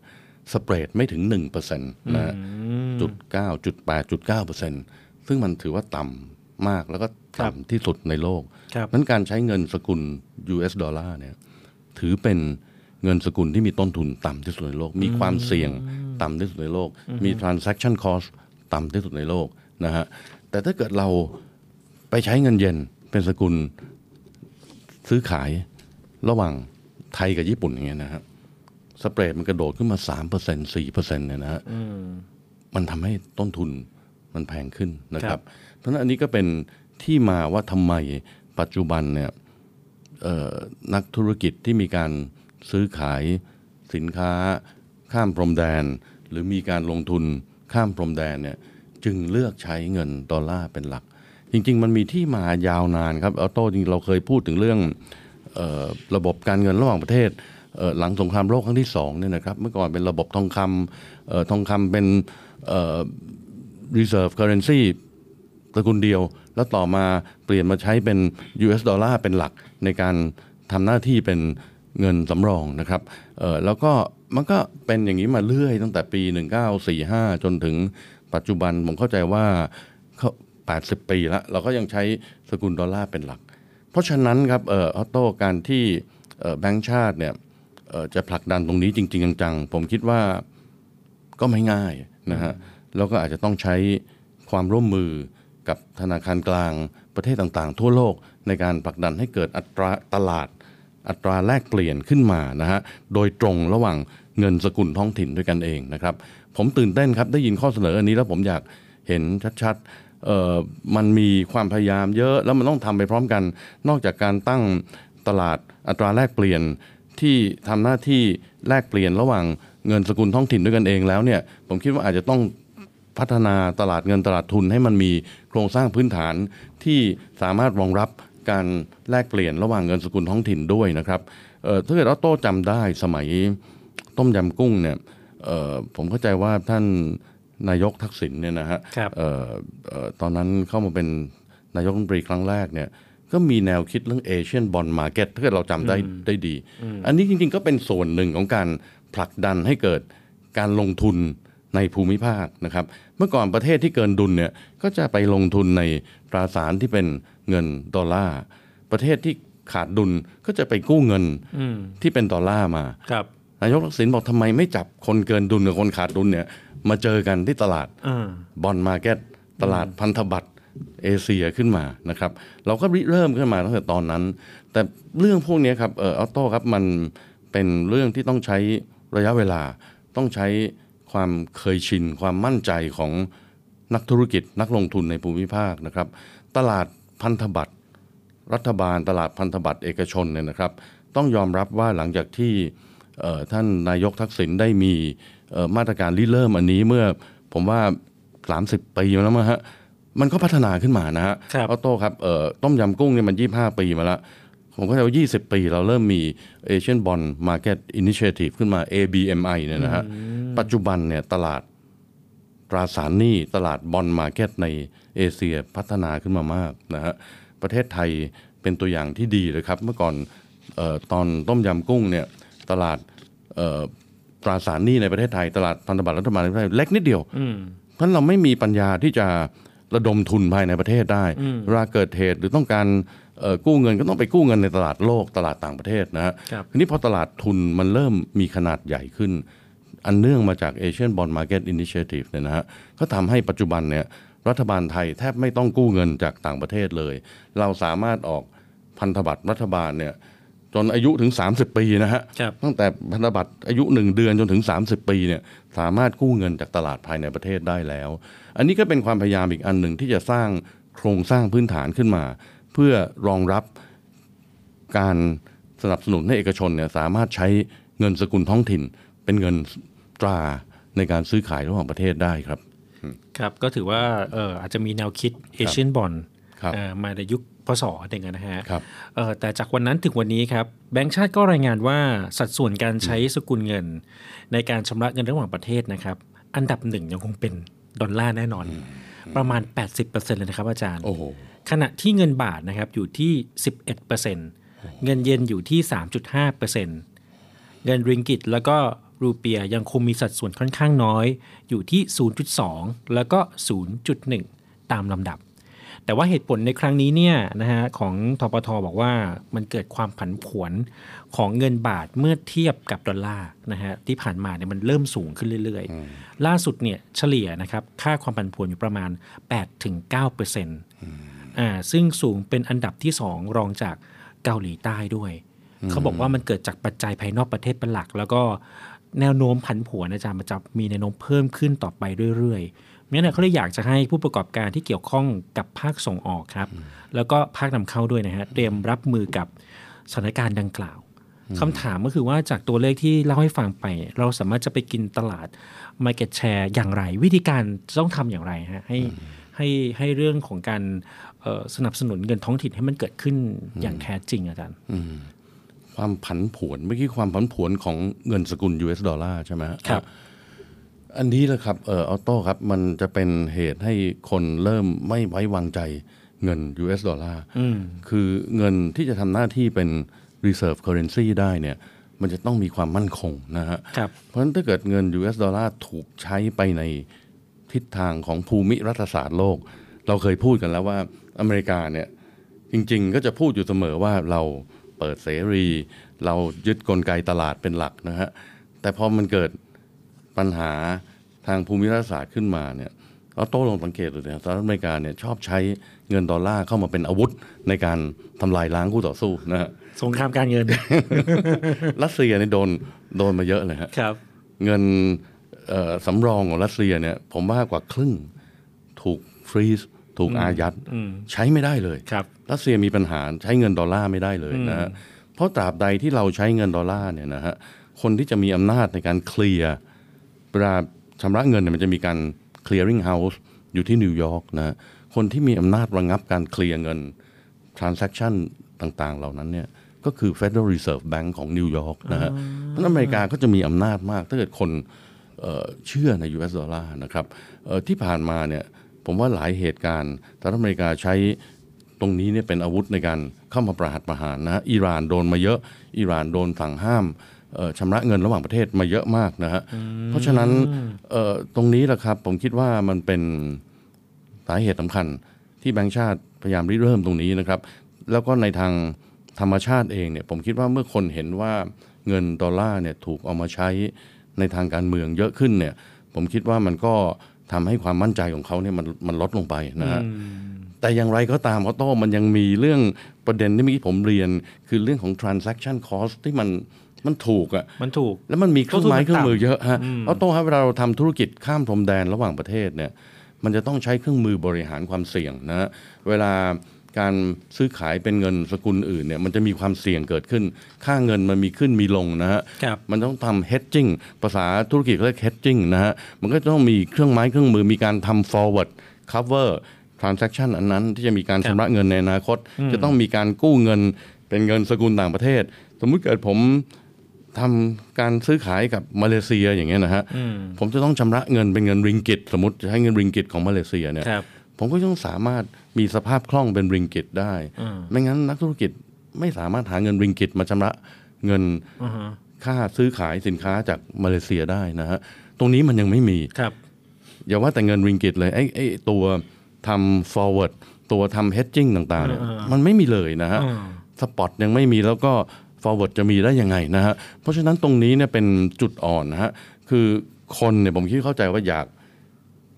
E: สเปรดไม่ถึง 1%นะฮะ จุดเก้าจุดแปดจุดเก้าเปอร์เซ็นซึ่งมันถือว่าต่ำมากแล้วก็ต่ำที่สุดในโลก
D: ครับ
E: นั้นการใช้เงินสกุล US ดอลลาร์เนี่ยถือเป็นเงินสกุลที่มีต้นทุนต่ำที่สุดในโลก มีความเสี่ยงต่ำที่สุดในโลก
D: อืม
E: มี transaction cost ต่ำที่สุดในโลกนะฮะ แต่ถ้าเกิดเราไปใช้เงินเยนเป็นสกุลซื้อขายระหว่างไทยกับญี่ปุ่นอย่างเงี้ยนะฮะสเปรดมันกระโดดขึ้นมา 3% 4%เนี่ยนะฮะ
D: อื ม
E: มันทำให้ต้นทุนมันแพงขึ้นนะค
D: ครั
E: รับ
D: บ
E: เพราะฉะนั้นอันนี้ก็เป็นที่มาว่าทำไมปัจจุบันเนี่ยเอ่อนักธุรกิจที่มีการซื้อขายสินค้าข้ามพรมแดน หรือมีการลงทุนข้ามพรมแดนเนี่ยจึงเลือกใช้เงินดอลลาร์เป็นหลัก จริง ๆ มันมีที่มายาวนานครับออโต้จริงๆเราเคยพูดถึงเรื่องเออระบบการเงินระหว่างประเทศเอ่อหลังสงครามโลกครั้งที่สองเนี่ยนะครับเมื่อก่อนเป็นระบบทองคำเอ่อทองคำเป็น reserve currency สกุลเดียว แล้วต่อมาเปลี่ยนมาใช้เป็น US ดอลลาร์เป็นหลักในการทำหน้าที่เป็นเงินสำรองนะครับแล้วก็มันก็เป็นอย่างนี้มาเรื่อยตั้งแต่ปี 1945 จนถึงปัจจุบันผมเข้าใจว่าเขา80 ปีแล้ว เราก็ยังใช้สกุลดอลลาร์เป็นหลัก เพราะฉะนั้นครับเออออโต้การที่แบงก์ชาติเนี่ยจะผลักดันตรงนี้จริง ๆ จังๆ ผมคิดว่าก็ไม่ง่าย นะฮะแล้วก็อาจจะต้องใช้ความร่วมมือกับธนาคารกลางประเทศต่างๆ ทั่วโลกในการผลักดันให้เกิดอัตราตลาด อัตราแลกเปลี่ยนขึ้นมานะฮะโดยตรงระหว่างเงินสกุลท้องถิ่นด้วยกันเองนะครับผมตื่นเต้นครับได้ยินข้อเสนออันนี้แล้วผมอยากเห็นชัดๆมันมีความพยายามเยอะแล้วมันต้องทำไปพร้อมกัน นอกจากการตั้งตลาดอัตราแลกเปลี่ยนที่ทำหน้าที่แลกเปลี่ยนระหว่าง เงินสกุลท้องถิ่นด้วยกันเองแล้วเนี่ยผมคิดว่าอาจจะต้องพัฒนาตลาดเงินตลาดทุนให้มันมีโครงสร้างพื้นฐานที่สามารถรองรับการแลกเปลี่ยนระหว่างเงินสกุลท้องถิ่นด้วยนะครับเอ่อถ้าเกิดออโต้จำได้สมัยต้มยำกุ้งเนี่ยเอ่อผมเข้าใจว่าท่านนายกทักษิณเนี่ยนะฮะ
D: ครับ
E: เอ่อเอ่อตอนนั้นเข้ามาเป็นนายกรัฐมนตรีครั้งแรกเนี่ยก็มีแนวคิดเรื่อง Asian bond market ถ้าเกิดเราจำได้
D: อืม
E: ได้ดี
D: อืม
E: อันนี้จริงๆก็เป็นส่วนหนึ่งของการ ผลักดันให้เกิดการลงทุนในภูมิภาคนะครับ เมื่อก่อนประเทศที่เกินดุลเนี่ยก็จะไปลงทุนในตราสารที่เป็นเงินดอลลาร์ประเทศที่ขาดดุลก็จะไปกู้เงิน
D: อืม
E: ที่เป็นดอลลาร์มา
D: ครับ
E: นายกทักษิณบอกทำไมไม่จับคนเกินดุลกับคนขาดดุลเนี่ยมาเจอกันที่ตลาด
D: อ่า
E: bond market ตลาดพันธบัตรเอเชียขึ้นมานะครับ เราก็ริเริ่มขึ้นมาตั้งแต่ตอนนั้น แต่เรื่องพวกนี้ครับเอ่อออโต้ครับมันเป็นเรื่องที่ต้องใช้ ระยะเวลาต้องใช้ความเคยชิน ความมั่นใจของนักธุรกิจนักลงทุนในภูมิภาคนะครับ ตลาดพันธบัตร รัฐบาลตลาดพันธบัตรเอกชนเนี่ยนะครับ ต้องยอมรับว่าหลังจากที่เอ่อท่านนายกทักษิณได้มีเอ่อมาตรการริเริ่มอันนี้เมื่อผมว่า 30 ปีมาแล้วมั้งฮะมันก็พัฒนาขึ้นมานะฮะ
D: ครับ
E: ออโต้ครับเอ่อต้มยำกุ้งเนี่ยมัน 25 ปีมาแล้ว ผมก็จะว่า20 ปี เราเริ่มมี Asian Bond Market Initiative ขึ้นมา ABMI เนี่ยนะฮะ ปัจจุบันเนี่ยตลาดตราสารหนี้ตลาดบอลมาร์เก็ตในเอเชียพัฒนาขึ้นมามากนะฮะ ประเทศไทยเป็นตัวอย่างที่ดีเลยครับ เมื่อก่อนเออตอนต้มยำกุ้งเนี่ยตลาดเอ่อตราสารหนี้ในประเทศไทย ตลาดพันธบัตรรัฐบาลในประเทศไทยเล็กนิดเดียว
D: อืม
E: เพราะฉะนั้นเราไม่มีปัญญาที่จะระดมทุนภายในประเทศได้
D: อืม
E: เวลาเกิดเหตุหรือต้องการเอ่อ กู้เงินก็ต้องไปกู้เงินในตลาดโลกตลาดต่างประเทศนะฮะ
D: ครับ
E: ทีนี้พอตลาดทุนมันเริ่มมีขนาดใหญ่ขึ้น อันเนื่องมาจาก Asian Bond Market Initiative เนี่ยนะฮะก็ทำให้ปัจจุบันเนี่ยรัฐบาลไทยแทบไม่ต้องกู้เงินจากต่างประเทศเลย เราสามารถออกพันธบัตรรัฐบาลเนี่ยจนอายุถึง 30 ปีนะฮะ
D: ครับ
E: ตั้งแต่พันธบัตรอายุ 1 เดือนจนถึง 30 ปีเนี่ยสามารถกู้เงินจากตลาดภายในประเทศได้แล้ว อันนี้ก็เป็นความพยายามอีกอันหนึ่งที่จะสร้างโครงสร้างพื้นฐานขึ้นมา เพื่อรองรับการสนับสนุนให้เอกชนเนี่ยสามารถใช้เงินสกุลท้องถิ่น เป็นเงินตราในการซื้อขายระหว่างประเทศได้ครับ
D: ครับก็ถือว่าเอออาจจะมีแนวคิดเอเชียนบอล
E: ครับ
D: มาในยุคพศหนึ่งอะนะฮะ
E: ครับ
D: เออแต่จากวันนั้นถึงวันนี้ครับแบงก์ชาติก็รายงานว่าสัดส่วนการใช้สกุลเงิน ในการชำระเงินระหว่างประเทศนะครับ อันดับหนึ่งยังคงเป็นดอลลาร์แน่นอน ประมาณ 80%เลยนะครับอาจารย์
E: โอ้โห
D: ขณะที่เงินบาทนะครับอยู่ที่ 11%เงินเยนอยู่ที่ 3.5%เงินริงกิตแล้วก็รูเปียยังคงมีสัดส่วนค่อนข้างน้อย อยู่ที่ 0.2 แล้วก็ 0.1 ตามลำดับ แต่ว่าเหตุผลในครั้งนี้เนี่ยนะฮะของทปทบอกว่ามันเกิดความผันผวนของเงินบาทเมื่อเทียบกับดอลลาร์นะฮะที่ผ่านมาเนี่ยมันเริ่มสูงขึ้นเรื่อยๆ ล่าสุดเนี่ยเฉลี่ยนะครับค่าความผันผวนอยู่ประมาณ 8-9% อ่าซึ่งสูงเป็นอันดับที่ 2 รองจากเกาหลีใต้ด้วย
E: อืม
D: เขาบอกว่ามันเกิดจากปัจจัยภายนอกประเทศเป็นหลัก แล้วก็แนวโน้มผันผวนอาจารย์มันจะมีแนวโน้มเพิ่มขึ้นต่อไปเรื่อยๆงั้นนะเขาเลยอยากจะให้ผู้ประกอบการที่เกี่ยวข้องกับภาคส่งออกครับ แล้วก็ภาคนำเข้าด้วยนะฮะเตรียมรับมือกับสถานการณ์ดังกล่าวคำถามก็คือว่าจากตัวเลขที่เล่าให้ฟังไป เราสามารถจะไปกินตลาด Market Share อย่างไร วิธีการจะต้องทำอย่างไรฮะให้ให้ให้เรื่องของการเอ่อ สนับสนุนเงินท้องถิ่นให้มันเกิดขึ้นอย่างแท้จริงอาจารย์
E: อืมความผันผวนเมื่อกี้ความผันผวนของเงินสกุล US ดอลลาร์ใช่ไหมฮะ
D: ครับ
E: อันนี้แหละครับเออออโต้ครับ มันจะเป็นเหตุให้คนเริ่มไม่ไว้วางใจเงิน US ดอลลาร์
D: อืม
E: คือเงินที่จะทำหน้าที่เป็น reserve currency ได้เนี่ย มันจะต้องมีความมั่นคงนะฮะ
D: ครับ
E: เพราะฉะนั้นถ้าเกิดเงิน US ดอลลาร์ถูกใช้ไปในทิศทางของภูมิรัฐศาสตร์โลก เราเคยพูดกันแล้วว่า อเมริกาเนี่ยจริงๆ ก็จะพูดอยู่เสมอว่าเราเปิดเสรี เรายึดกลไกตลาดเป็นหลักนะฮะแต่พอมันเกิดปัญหาทางภูมิรัฐศาสตร์ขึ้นมาเนี่ยออโต้ลองสังเกตดูเนี่ยสหรัฐอเมริกาเนี่ยชอบใช้เงินดอลลาร์เข้ามาเป็นอาวุธในการทำลายล้างคู่ต่อสู้นะฮะ
D: สงครามการเงิน
E: รัสเซียเนี่ยโดนโดนมาเยอะเลยฮะ
D: ครับ
E: เงินเอ่อสำรองของรัสเซียเนี่ยผมว่ากว่าครึ่งถูก freeze ถูก
D: อืม
E: อายัด
D: อืม
E: ใช้ไม่ได้เลย
D: ครับ
E: รัสเซียมีปัญหาใช้เงินดอลลาร์ไม่ได้เลยนะฮะเพราะตราบใดที่เราใช้เงินดอลลาร์เนี่ยนะฮะคนที่จะมีอำนาจในการเคลียร์เวลาชำระเงินเนี่ยมันจะมีการ clearing house อยู่ที่นิวยอร์กนะฮะคนที่มีอำนาจระงับการเคลียร์เงิน transaction ต่างๆ เหล่านั้นเนี่ยก็คือ Federal Reserve Bank ของนิวยอร์กนะฮะเพราะฉะนั้นอเมริกาก็จะมีอำนาจมาก ถ้าเกิดคนเอ่อเชื่อใน US ดอลลาร์นะครับเอ่อที่ผ่านมาเนี่ย ผมว่าหลายเหตุการณ์สหรัฐอเมริกาใช้ตรงนี้เนี่ยเป็นอาวุธในการเข้ามาประหัตประหารนะฮะอิหร่านโดนมาเยอะอิหร่านโดนสั่งห้ามเอ่อชำระเงินระหว่างประเทศมาเยอะมากนะฮะเพราะฉะนั้นเอ่อตรงนี้แหละครับผมคิดว่ามันเป็นสาเหตุสำคัญที่แบงก์ชาติพยายามริเริ่มตรงนี้นะครับ แล้วก็ในทางธรรมชาติเองเนี่ยผมคิดว่าเมื่อคนเห็นว่าเงินดอลลาร์เนี่ยถูกเอามาใช้ในทางการเมืองเยอะขึ้นเนี่ยผมคิดว่ามันก็ ทำให้ความมั่นใจของเขาเนี่ยมันมันลดลงไปนะฮะแต่อย่างไรก็ตามเขาโต้มันยังมีเรื่องประเด็นที่เมื่อกี้ผมเรียน คือเรื่องของ transaction cost ที่มันมันถูกอะ
D: มันถูก
E: แล้วมันมีเครื่องไม้เครื่องมือเยอะฮะ
D: อืม
E: เอาโต้ครับเวลาเราทำธุรกิจข้ามพรมแดนระหว่างประเทศเนี่ยมันจะต้องใช้เครื่องมือบริหารความเสี่ยงนะฮะเวลา การซื้อขายเป็นเงินสกุลอื่นเนี่ยมันจะมีความเสี่ยงเกิดขึ้น ค่าเงินมันมีขึ้นมีลงนะฮะ
D: ครับ
E: มันต้องทำ hedging ภาษาธุรกิจเขาเรียก hedging นะฮะ มันก็ต้องมีเครื่องไม้เครื่องมือมีการทำ forward cover transaction อันนั้นที่จะมีการชำระเงินในอนาคต
D: อืม
E: จะต้องมีการกู้เงินเป็นเงินสกุลต่างประเทศ สมมุติเกิดผมทำการซื้อขายกับมาเลเซียอย่างเงี้ยนะฮะ
D: อืม
E: ผมจะต้องชำระเงินเป็นเงินริงกิต สมมติจะให้เงินริงกิตของมาเลเซียเนี่ย
D: ครับ
E: ผมก็ต้องสามารถ มีสภาพคล่องเป็นริงกิตได้
D: อืม
E: ไม่งั้นนักธุรกิจไม่สามารถหาเงินริงกิตมาชำระเงิน
D: อือฮะ
E: ค่าซื้อขายสินค้าจากมาเลเซียได้นะฮะ ตรงนี้มันยังไม่มี
D: ครับ
E: อย่าว่าแต่เงินริงกิตเลยไอ้ไอ้ตัวทำ forward ตัวทำ hedging ต่างๆเนี่ย
D: อ่าๆ
E: มันไม่มีเลยนะฮะ
D: อืม
E: สปอตยังไม่มีแล้วก็ forward จะมีได้ยังไงนะฮะ เพราะฉะนั้นตรงนี้เนี่ยเป็นจุดอ่อนนะฮะ คือคนเนี่ยผมคิดเข้าใจว่าอยาก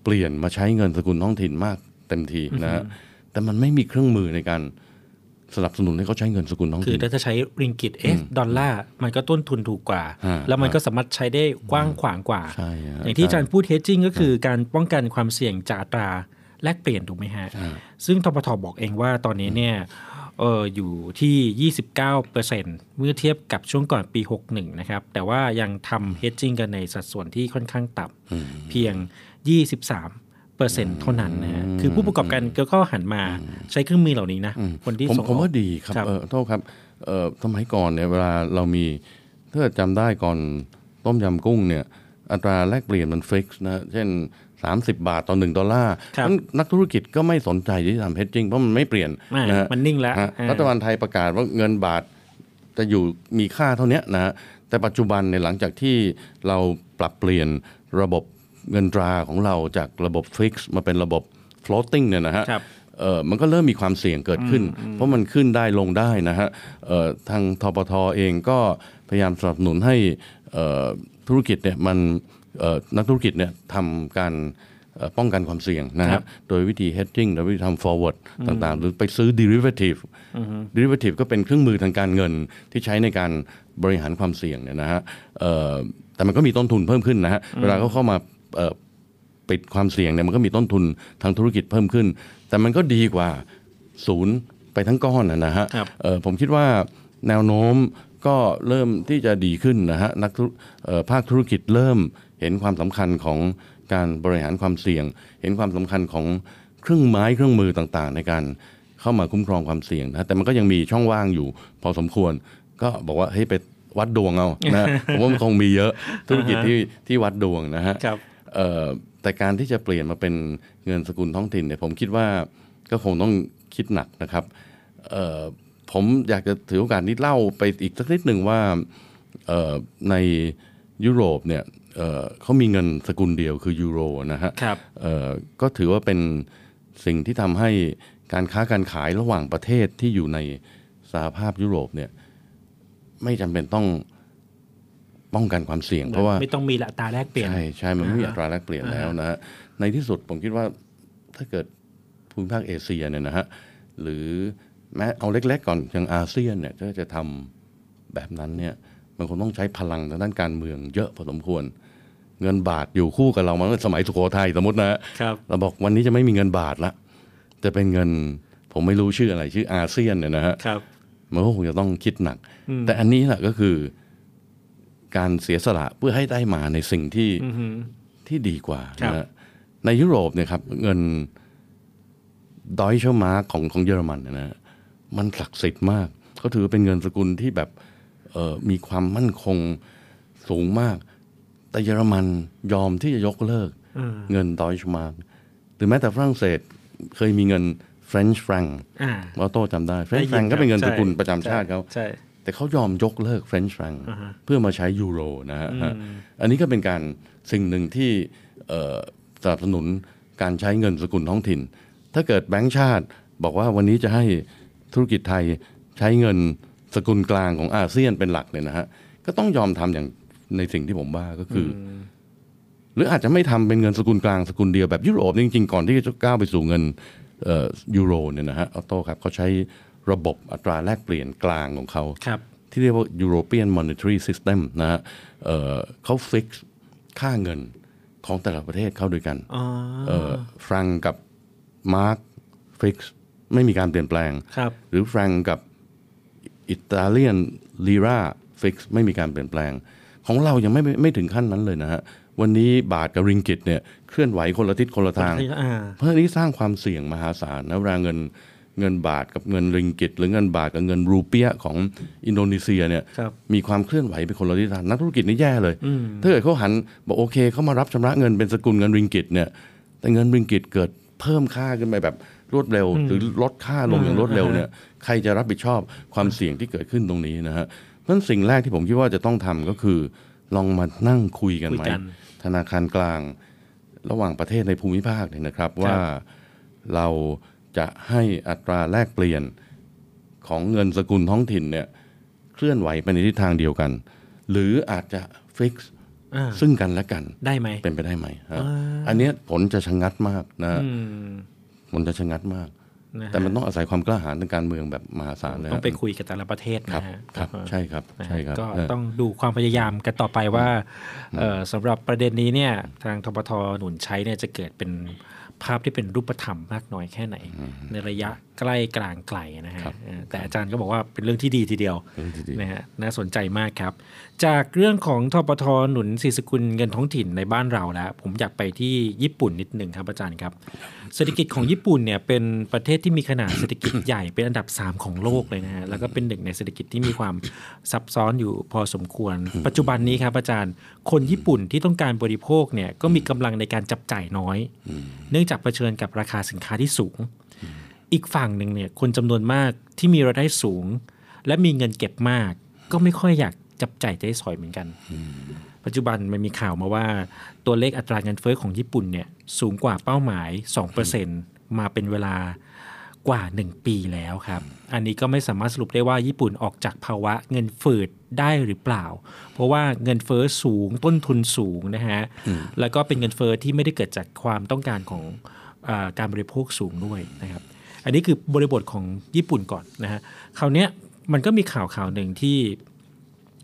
E: เปลี่ยนมาใช้เงินสกุลท้องถิ่นมากเต็มทีนะฮะ แต่มันไม่มีเครื่องมือในการสนับสนุนให้เขาใช้เงินสกุลท้อง
D: คือ
E: ถิ่น
D: ถ้าจะใช้ริงกิตเอ๊ะดอลลาร์มันก็ต้นทุนถูกกว่า
E: อ่า
D: แล้วมันก็สามารถใช้ได้กว้างขวางกว่า
E: ใช่ฮะ
D: อย่างที่อาจารย์
E: ใช่
D: พูด hedging ก็คือการป้องกันความเสี่ยงจากอัตราแลกเปลี่ยนถูกไหมฮะ
E: อ่า
D: ซึ่งทปทบอกเองว่าตอนนี้เนี่ยเอออยู่ที่ 29%เมื่อเทียบกับช่วงก่อนปี 61 นะครับ แต่ว่ายังทำ hedging กันในสัดส่วนที่ค่อนข้างต่ำเพียง 23 เปอร์เซ็นต์เท่านั้นนะฮะคือผู้ประกอบการก็หันมาใช้เครื่องมือเหล่านี้นะคนที่
E: ผม
D: ส่งออก
E: ผมว่าดีครับเออโทษครับเออสมัยก่อนเนี่ยเวลาเรามีถ้าเกิดจำได้ก่อนต้มยำกุ้งเนี่ยอัตราแลกเปลี่ยนมัน fix นะเช่น 30 บาทต่อหนึ่งดอลลาร์
D: ครับ
E: นั้นนักธุรกิจก็ไม่สนใจที่จะทำ hedging เพราะมันไม่เปลี่ยน
D: อ่า
E: นะฮะ
D: มันนิ่งแล้ว
E: ฮะ
D: อ่า
E: รัฐบาลไทยประกาศว่าเงินบาทจะอยู่มีค่าเท่าเนี้ยนะฮะแต่ปัจจุบันเนี่ยหลังจากที่เราปรับเปลี่ยนระบบ เงินตราของเราจากระบบ fix มาเป็นระบบ floating เนี่ยนะฮะ
D: ครับ
E: เอ่อมันก็เริ่มมีความเสี่ยงเกิดขึ้น เพราะมันขึ้นได้ลงได้นะฮะเอ่อทางทปทเองก็พยายามสนับสนุนให้เอ่อธุรกิจเนี่ยมันเอ่อนักธุรกิจเนี่ยทำการเอ่อป้องกันความเสี่ยงนะ
D: ครั
E: ฮะ
D: บ
E: โดยวิธี hedging โดยวิธีทำ forward
D: อืม
E: ต่างๆ หรือไปซื้อ derivative
D: อือฮึ
E: derivative ก็เป็นเครื่องมือทางการเงินที่ใช้ในการบริหารความเสี่ยงเนี่ยนะฮะเอ่อแต่มันก็มีต้นทุนเพิ่มขึ้นนะฮะ
D: อืม
E: เวลาเขาเข้ามาเอ่อ ปิดความเสี่ยงเนี่ยมันก็มีต้นทุนทางธุรกิจเพิ่มขึ้น แต่มันก็ดีกว่าศูนย์ไปทั้งก้อนนะนะฮะ
D: ครับ
E: เอ่อผมคิดว่าแนวโน้มก็เริ่มที่จะดีขึ้นนะฮะนักธุเอ่อภาคธุรกิจเริ่มเห็นความสำคัญของการบริหารความเสี่ยง เห็นความสำคัญของเครื่องไม้เครื่องมือต่างๆ ในการเข้ามาคุ้มครองความเสี่ยงนะแต่มันก็ยังมีช่องว่างอยู่ พอสมควร ก็บอกว่าเฮ้ยไปวัดดวงเอานะผมว่ามันคงมีเยอะธุรกิจที่ที่วัดดวงนะฮะ
D: ครับ
E: เเอ่อ แต่การที่จะเปลี่ยนมาเป็นเงินสกุลท้องถิ่นเนี่ยผมคิดว่าก็คงต้องคิดหนักนะครับเอ่อผมอยากจะถือโอกาสนี้เล่าไปอีกสักนิดหนึ่งว่าเอ่อในยุโรปเนี่ยเอ่อเขามีเงินสกุลเดียวคือยูโรนะฮะ
D: ครับ
E: เอ่อก็ถือว่าเป็นสิ่งที่ทำให้การค้าการขายระหว่างประเทศที่อยู่ในสหภาพยุโรปเนี่ยไม่จำเป็นต้อง ป้องกันความเสี่ยง เพราะว่า
D: ไม่ต้องมีอัตราแลกเปลี่ยน
E: ใช่ใช่มันไม่มี
D: อ่า
E: อัตราแลกเปลี่ยน
D: อ่า
E: แล้วนะฮะในที่สุดผมคิดว่าถ้าเกิดภูมิภาคเอเชียเนี่ยนะฮะหรือแม้เอาเล็ก ๆ ก่อนอย่างอาเซียนเนี่ยถ้าจะทำแบบนั้นเนี่ยมันคงต้องใช้พลังทางด้านการเมืองเยอะพอสมควร เงินบาทอยู่คู่กับเรามาตั้งแต่สมัยสุโขทัยสมมตินะฮะ
D: ครับ
E: เราบอกวันนี้จะไม่มีเงินบาทละจะเป็นเงินผมไม่รู้ชื่ออะไรชื่ออาเซียนเนี่ยนะฮะ
D: ครับ
E: มันก็คงจะต้องคิดหนัก
D: อืม
E: แต่อันนี้แหละก็คือ การเสียสละเพื่อให้ได้มาในสิ่งที่
D: อือฮึ
E: ที่ดีกว่า
D: ครับ
E: นะฮะในยุโรปเนี่ยครับเงินดอยเชอร์มาร์ของของเยอรมันเนยนะฮะมันศักดิ์สิทธิ์มากเขาถือว่าเป็นเงินสกุลที่แบบเอ่อมีความมั่นคงสูงมาก แต่เยอรมันยอมที่จะยกเลิก
D: อืม
E: เงินดอยเชอร์มาร์หรือแม้แต่ฝรั่งเศสเคยมีเงิน French franc
D: อ่า
E: ออโต้จำได้
D: ได้
E: French
D: ยิน
E: franc ก็เป็นเงิน
D: ครั
E: ส
D: บ
E: กุล
D: ใช่
E: ประจำชาติเขา
D: ใช่
E: แต่เขายอมยกเลิก French franc
D: อ่าฮะ
E: เพื่อมาใช้ยูโรนะฮะ
D: อืม
E: อันนี้ก็เป็นการสิ่งหนึ่งที่เอ่อสนับสนุนการใช้เงินสกุลท้องถิ่น ถ้าเกิดแบงก์ชาติบอกว่าวันนี้จะให้ธุรกิจไทยใช้เงินสกุลกลางของอาเซียนเป็นหลักเนี่ยนะฮะก็ต้องยอมทำอย่างในสิ่งที่ผมว่าก็คืออหรืออาจจะไม่ทำเป็นเงินสกุลกลางสกุลเดียวแบบยุโรปจริงๆก่อนที่จะก้าวไปสู่เงินเอ่อยูโรเนี่ยนะฮะออโต้ครับเขาใช้ ระบบอัตราแลกเปลี่ยนกลางของเขา
D: ครับ
E: ที่เรียกว่า European Monetary System นะฮะเอ่อเขา fix ค่าเงินของแต่ละประเทศเข้าด้วยกัน
D: อ๋อ
E: เอ่อฟรังกับมาร์ก fix ไม่มีการเปลี่ยนแปลง
D: ครับ
E: หรือฟรังกับอิตาเลียนลีรา fix ไม่มีการเปลี่ยนแปลง ของเรายังไม่ไม่ถึงขั้นนั้นเลยนะฮะวันนี้บาทกับริงกิตเนี่ยเคลื่อนไหวคนละทิศคนละทาง
D: อ่า
E: เพราะอันนี้สร้างความเสี่ยงมหาศาลนะเวลาเงิน เงินบาทกับเงินริงกิต หรือเงินบาทกับเงินรูเปียของอินโดนีเซียเนี่ย
D: ครับ
E: มีความเคลื่อนไหวเป็นคนละทิศทางนักธุรกิจนี่แย่เลย
D: อืม
E: ถ้าเกิดเขาหันบอกโอเคเขามารับชำระเงินเป็นสกุลเงินริงกิตเนี่ยแต่เงินริงกิตเกิดเพิ่มค่าขึ้นไปแบบรวดเร็ว
D: อืม
E: หรือลดค่าลงอย่างรวดเร็วเนี่ย
D: อ่า
E: ใครจะรับผิดชอบความเสี่ยงที่เกิดขึ้นตรงนี้นะฮะเพราะฉะนั้นสิ่งแรกที่ผมคิดว่าจะต้องทำก็คือ ลองมานั่งคุยกันไหม
D: คุยกัน
E: ธนาคารกลาง ระหว่างประเทศในภูมิภาคเนี่ยนะครับว่าเรา จะให้อัตราแลกเปลี่ยนของเงินสกุลท้องถิ่นเนี่ยเคลื่อนไหวไปในทิศทางเดียวกัน หรืออาจจะฟิกซ์
D: อ่า
E: ซึ่งกันและกัน
D: ได้ไหม
E: เป็นไปได้ไหมฮะ
D: อ่า
E: อันเนี้ยผลจะชะงัดมากนะฮะ
D: อืม
E: ผลจะชะงัดมาก
D: นะฮะ
E: แต่มันต้องอาศัยความกล้าหาญทางการเมืองแบบมหาศาลเลย
D: ต้องไป
E: ฮะ
D: คุยกับแต่ละประเทศ
E: ครับ
D: นะฮะ
E: ครับ ใช่ครับ
D: นะฮะ
E: ใช่ครับ
D: ก็
E: เออ
D: ต้องดูความพยายามกันต่อไปว่าเอ่อสำหรับประเด็นนี้เนี่ยทางทปทหนุนใช้เนี่ยจะเกิดเป็น ภาพที่เป็นรูปธรรมมากน้อยแค่ไหน ในระยะใกล้กลางไกลนะฮะเออแต่อาจารย์ก็บอกว่าเป็นเรื่องที่ดีทีเดียวนะฮะน่าสนใจมากครับ จากเรื่องของทปทหนุนสีสกุลเงินท้องถิ่นในบ้านเราแล้ว ผมอยากไปที่ญี่ปุ่นนิดหนึ่งครับอาจารย์ครับ เศรษฐกิจของญี่ปุ่นเนี่ยเป็นประเทศที่มีขนาดเศรษฐกิจใหญ่เป็นอันดับ 3 ของโลกเลยนะฮะแล้วก็เป็นหนึ่งในเศรษฐกิจที่มีความซับซ้อนอยู่พอสมควร ปัจจุบันนี้ครับอาจารย์ คนญี่ปุ่นที่ต้องการบริโภคเนี่ยก็มีกำลังในการจับจ่ายน้อย เนื่องจากเผชิญกับราคาสินค้าที่สูง อีกฝั่งหนึ่งเนี่ยคนจำนวนมากที่มีรายได้สูง และมีเงินเก็บมาก ก็ไม่ค่อยอยากจับจ่ายใช้สอยเหมือนกัน ปัจจุบันมันมีข่าวมาว่าตัวเลขอัตราเงินเฟ้อของญี่ปุ่นเนี่ยสูงกว่าเป้าหมาย 2%มาเป็นเวลากว่า 1 ปีแล้วครับ อันนี้ก็ไม่สามารถสรุปได้ว่าญี่ปุ่นออกจากภาวะเงินฝืดได้หรือเปล่า เพราะว่าเงินเฟ้อสูงต้นทุนสูงนะฮะ แล้วก็เป็นเงินเฟ้อที่ไม่ได้เกิดจากความต้องการของอาการบริโภคสูงด้วยนะครับ อันนี้คือบริบทของญี่ปุ่นก่อนนะฮะ คราวเนี้ยมันก็มีข่าวข่าวหนึ่งที่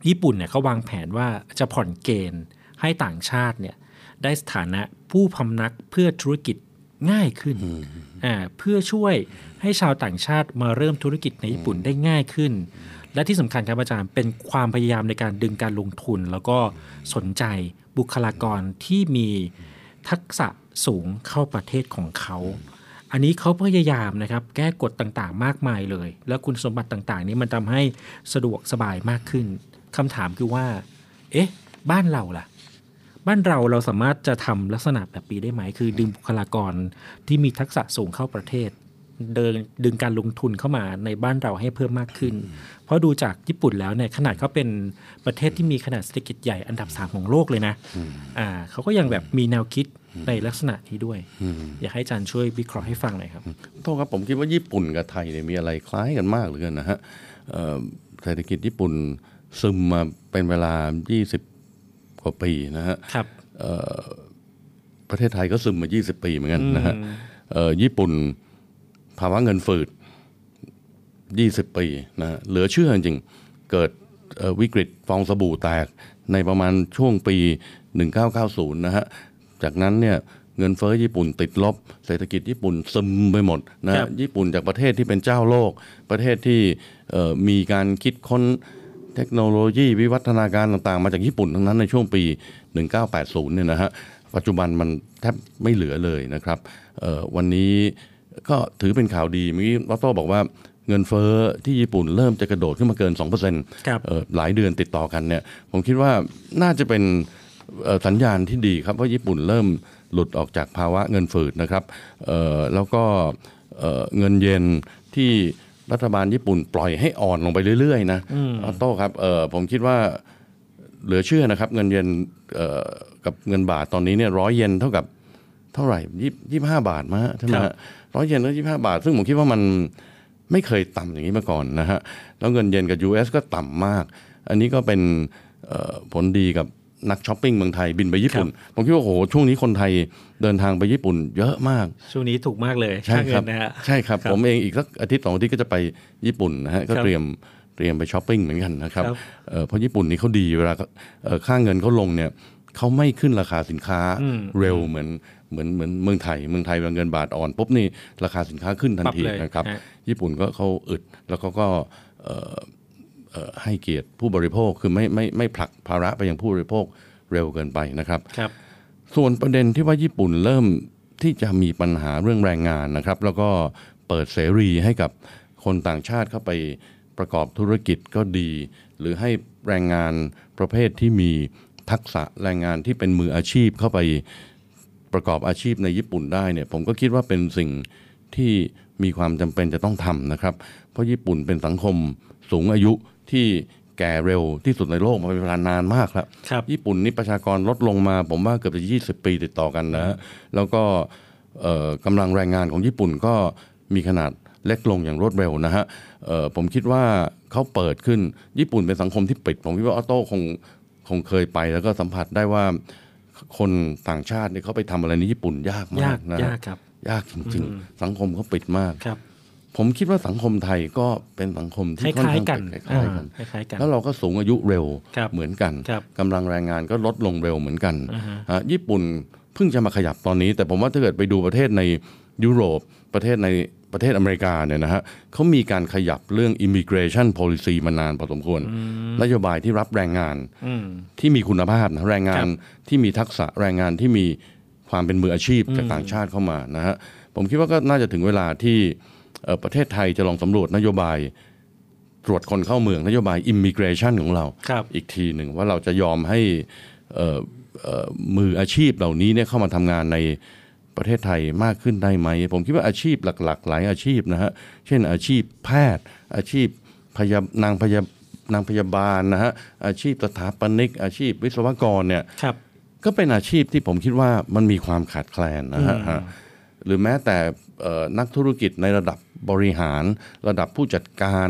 D: ญี่ปุ่นเนี่ยเขาวางแผนว่าจะผ่อนเกณฑ์ให้ต่างชาติเนี่ยได้สถานะผู้พำนักเพื่อธุรกิจง่ายขึ้นอ่าเพื่อช่วยให้ชาวต่างชาติมาเริ่มธุรกิจในญี่ปุ่นได้ง่ายขึ้น และที่สำคัญครับอาจารย์เป็นความพยายามในการดึงการลงทุน แล้วก็สนใจบุคลากรที่มีทักษะสูงเข้าประเทศของเขา อันนี้เขาพยายามนะครับแก้กฎต่างๆ มากมายเลย แล้วคุณสมบัติต่างๆ นี้มันทำให้สะดวกสบายมากขึ้น คำถามคือว่า เอ๊ะ บ้านเราล่ะ บ้านเราเราสามารถจะทำลักษณะแบบนี้ได้ไหม คือดึงบุคลากรที่มีทักษะสูงเข้าประเทศ เดินดึงการลงทุนเข้ามาในบ้านเราให้เพิ่มมากขึ้น เพราะดูจากญี่ปุ่นแล้วเนี่ยขนาดเขาเป็นประเทศที่มีขนาดเศรษฐกิจใหญ่อันดับสามของโลกเลยนะอ่าเขาก็ยังแบบมีแนวคิดในลักษณะนี้ด้วย
E: อืม
D: อยากให้อาจารย์ช่วยวิเคราะห์ให้ฟังหน่อยครับ
E: โทษครับผมคิดว่าญี่ปุ่นกับไทยเนี่ยมีอะไรคล้ายกันมากเหลือเกินนะฮะเอ่อเศรษฐกิจญี่ปุ่น ซึมมาเป็นเวลา 20 กว่าปีนะฮะ
D: ครับ
E: เอ่อประเทศไทยก็ซึมมา 20 ปีเหมือนกันนะฮะ
D: อืม
E: เอ่อญี่ปุ่นภาวะเงินฝืด 20 ปีนะฮะเหลือเชื่อจริงๆเกิดเอ่อวิกฤตฟองสบู่แตกในประมาณช่วงปี 1990 นะฮะ จากนั้นเนี่ยเงินเฟ้อญี่ปุ่นติดลบ เศรษฐกิจญี่ปุ่นซึมไปหมดนะ
D: ครั
E: ฮะ
D: บ
E: ญี่ปุ่นจากประเทศที่เป็นเจ้าโลก ประเทศที่เอ่อมีการคิดค้น เทคโนโลยีวิวัฒนาการต่างๆ มาจากญี่ปุ่นทั้งนั้นในช่วงปี 1980 เนี่ยนะฮะปัจจุบันมันแทบไม่เหลือเลยนะครับเอ่อวันนี้ก็ถือเป็นข่าวดีเมื่อกี้วัตโต้บอกว่าเงินเฟ้อที่ญี่ปุ่นเริ่มจะกระโดดขึ้นมาเกิน2%
D: ครับ
E: เอ่อหลายเดือนติดต่อกันเนี่ยผมคิดว่าน่าจะเป็นเอ่อสัญญาณที่ดีครับว่าญี่ปุ่นเริ่มหลุดออกจากภาวะเงินฝืดนะครับเอ่อแล้วก็เอ่อเงินเยนที่ รัฐบาลญี่ปุ่นปล่อยให้อ่อนลงไปเรื่อยๆนะ
D: อืม
E: ออโต้ครับเอ่อผมคิดว่าเหลือเชื่อนะครับ เงินเยนเอ่อกับเงินบาทตอนนี้เนี่ยร้อยเยนเท่ากับเท่าไหร่ยี่ยี่ห้าบาทมาใช่ไหม
D: ครั
E: ฮะ
D: บ
E: ร้อยเยนก็ยี่ห้าบาท ซึ่งผมคิดว่ามันไม่เคยต่ำอย่างนี้มาก่อนนะฮะแล้วเงินเยนกับ US ก็ต่ำมาก อันนี้ก็เป็นเอ่อผลดีกับ นักช้อปปิ้งเมืองไทยบินไปญี่ปุ่น ผมคิดว่าโอ้โหช่วงนี้คนไทยเดินทางไปญี่ปุ่น เยอะมาก
D: ช่วงนี้ถูกมากเลย
E: ใช่
D: ค่าเงิ
E: ครับ
D: นนะฮะ
E: ใช่ครับ
D: ครับ
E: ผมเองอีกสักอาทิตย์สองอาทิตย์ก็จะไปญี่ปุ่นนะฮะก็
D: ครับ
E: เตรียมเตรียมไปช้อปปิ้งเหมือนกันนะครับ
D: ครับ
E: เอ่อเพราะญี่ปุ่นนี่เขาดีเวลาเอ่อค่าเงินเขาลงเนี่ยเขาไม่ขึ้นราคาสินค้า
D: อืม
E: เร็วเหมือนเหมือนเหมือนเมืองไทยเมืองไทยเวลาเงินบาทอ่อนปุ๊บนี่ราคาสินค้าขึ้นทันที
D: ปรับเลย
E: นะครับ
D: ฮะ
E: ญี่ปุ่นก็เขาอึดแล้วเขาก็เอ่อเอ่อ ให้เกียรติผู้บริโภคคือไม่ไม่ไม่ผลักภาระไปยังผู้บริโภคเร็วเกินไปนะครับ
D: ครับ
E: ส่วนประเด็นที่ว่าญี่ปุ่นเริ่มที่จะมีปัญหาเรื่องแรงงานนะครับ แล้วก็เปิดเสรีให้กับคนต่างชาติเข้าไปประกอบธุรกิจก็ดี หรือให้แรงงานประเภทที่มีทักษะแรงงานที่เป็นมืออาชีพเข้าไปประกอบอาชีพในญี่ปุ่นได้เนี่ยผมก็คิดว่าเป็นสิ่งที่มีความจำเป็นจะต้องทำนะครับ เพราะญี่ปุ่นเป็นสังคมสูงอายุ ที่แก่เร็วที่สุดในโลกมาเป็นเวลานานมากแล้ว
D: ครับ
E: ญี่ปุ่นนี่ประชากรลดลงมา ผมว่าเกือบจะ20 ปีติดต่อกันนะฮะแล้วก็เอ่อกำลังแรงงานของญี่ปุ่นก็มีขนาดเล็กลงอย่างรวดเร็วนะฮะเอ่อผมคิดว่าเขาเปิดขึ้นญี่ปุ่นเป็นสังคมที่ปิด ผมคิดว่าออโต้คงคงเคยไปแล้วก็สัมผัสได้ว่าคนต่างชาติเนี่ยเขาไปทำอะไรในญี่ปุ่นยากมายา
D: ก
E: กนะฮะ
D: ยากครับ
E: ยากจริง
D: อืม
E: ๆสังคมเขาปิดมาก
D: ครับ
E: ผมคิดว่าสังคมไทยก็เป็นสังคม
D: ค
E: ที่ค่อน
D: ล้าย
E: ข้าง
D: ๆกัน
E: คล้ายๆกัน
D: อ่าคล้ายๆกัน
E: แล้วเราก็สูงอายุเร็ว
D: ครับ
E: เหมือนกัน
D: ครับ
E: กำลังแรงงานก็ลดลงเร็วเหมือนกัน
D: อ่าฮะ
E: อะญี่ปุ่นเพิ่งจะมาขยับตอนนี้ แต่ผมว่าถ้าเกิดไปดูประเทศในยุโรปประเทศในประเทศอเมริกาเนี่ยนะฮะเขามีการขยับเรื่อง immigration policy มานานพอสมควรนโยบายที่รับแรงงาน
D: อืม
E: ที่มีคุณภาพนะแรงงานที่มีทักษะแรงงานที่มีความเป็นมืออาชีพจาก
D: อืม
E: ต่างชาติเข้ามานะฮะผมคิดว่าก็น่าจะถึงเวลาที่เอ่อ ประเทศไทยจะลองสำรวจนโยบายตรวจคนเข้าเมืองนโยบาย immigration ของเรา
D: ครับ
E: อีกทีหนึ่งว่าเราจะยอมให้เอ่อเอ่อมืออาชีพเหล่านี้เนี่ยเข้ามาทำงานในประเทศไทยมากขึ้นได้ไหม ผมคิดว่าอาชีพหลัก ๆ หลายอาชีพนะฮะเช่นอาชีพแพทย์ อาชีพพยานางพยานางพยาบาลนะฮะอาชีพสถาปนิก อาชีพวิศวกรเนี่ย
D: ครับ
E: ก็เป็นอาชีพที่ผมคิดว่ามันมีความขาดแคลนนะฮะ
D: อืม
E: ฮะหรือแม้แต่เอ่อนักธุรกิจในระดับ บริหาร ระดับผู้จัดการ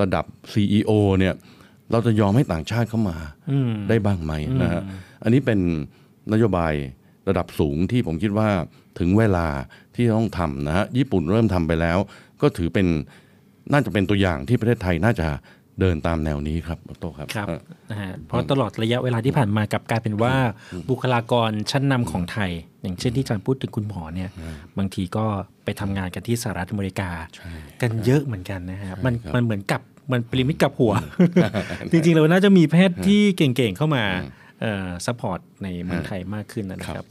E: ระดับ CEO เนี่ยเราจะยอมให้ต่างชาติเข้ามา
D: อืม
E: ได้บ้างไหมนะฮะอันนี้เป็นนโยบายระดับสูงที่ผมคิดว่าถึงเวลาที่ต้องทำนะฮะญี่ปุ่นเริ่มทำไปแล้ว ก็ถือเป็นน่าจะเป็นตัวอย่างที่ประเทศไทยน่าจะ เดินตามแนวนี้ครับโตครับ
D: ครับ
E: ฮะ
D: นะฮะเพราะตลอดระยะเวลาที่ผ่านมากลับกลายเป็นว่าบุคลากรชั้นนำของไทย อย่างเช่นที่อาจารย์พูดถึงคุณหมอเนี่ยบางทีก็ไปทำงานกันที่สหรัฐอเมริกา กันเยอะเหมือนกันนะฮะมันมันเหมือนกับมันพีระมิดกลับหัว จริงๆเราน่าจะมีแพทย์ที่เก่งๆเข้ามา support ในเมืองไทยมากขึ้นนะครับ
E: ครับ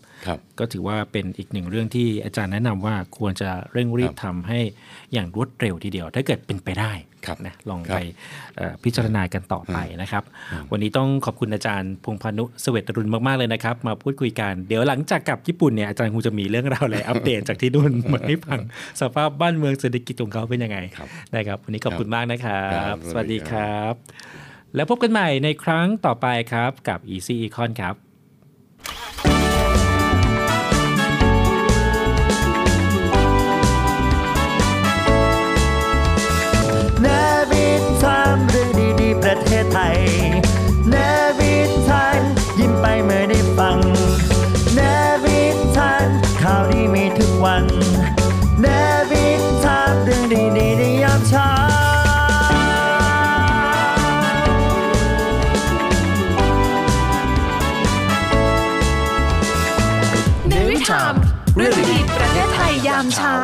D: ก็ถือว่าเป็นอีกหนึ่งเรื่องที่อาจารย์แนะนำว่าควรจะเร่งรีบทำให้อย่างรวดเร็วทีเดียว ถ้าเกิดเป็นไปได้นะลองไปเอ่อพิจารณากันต่อไปนะครับ วันนี้ต้องขอบคุณอาจารย์พงษ์ภาณุ เศวตรุนทร์มาก ๆ เลยนะครับ มาพูดคุยกันเดี๋ยวหลังจากกลับญี่ปุ่นเนี่ยอาจารย์คงจะมีเรื่องราวอะไรอัปเดตจากที่นู่นมาให้ฟังสภาพบ้านเมืองเศรษฐกิจของเขาเป็นยังไงนะครับวันนี้ขอบคุณมากนะครับสวัสดีครับ แล้วพบกันใหม่ในครั้งต่อไปครับกับ Easy Econ ครับ
C: เทศไทยเนวิทานยิ้มไปเมื่อได้ฟังเนวิทานข่าวดีมีทุกวันเนวิทามเรื่องดีๆในยามเช้า
B: เนวิทามเรื่องดีประเทศไทยยามเช้า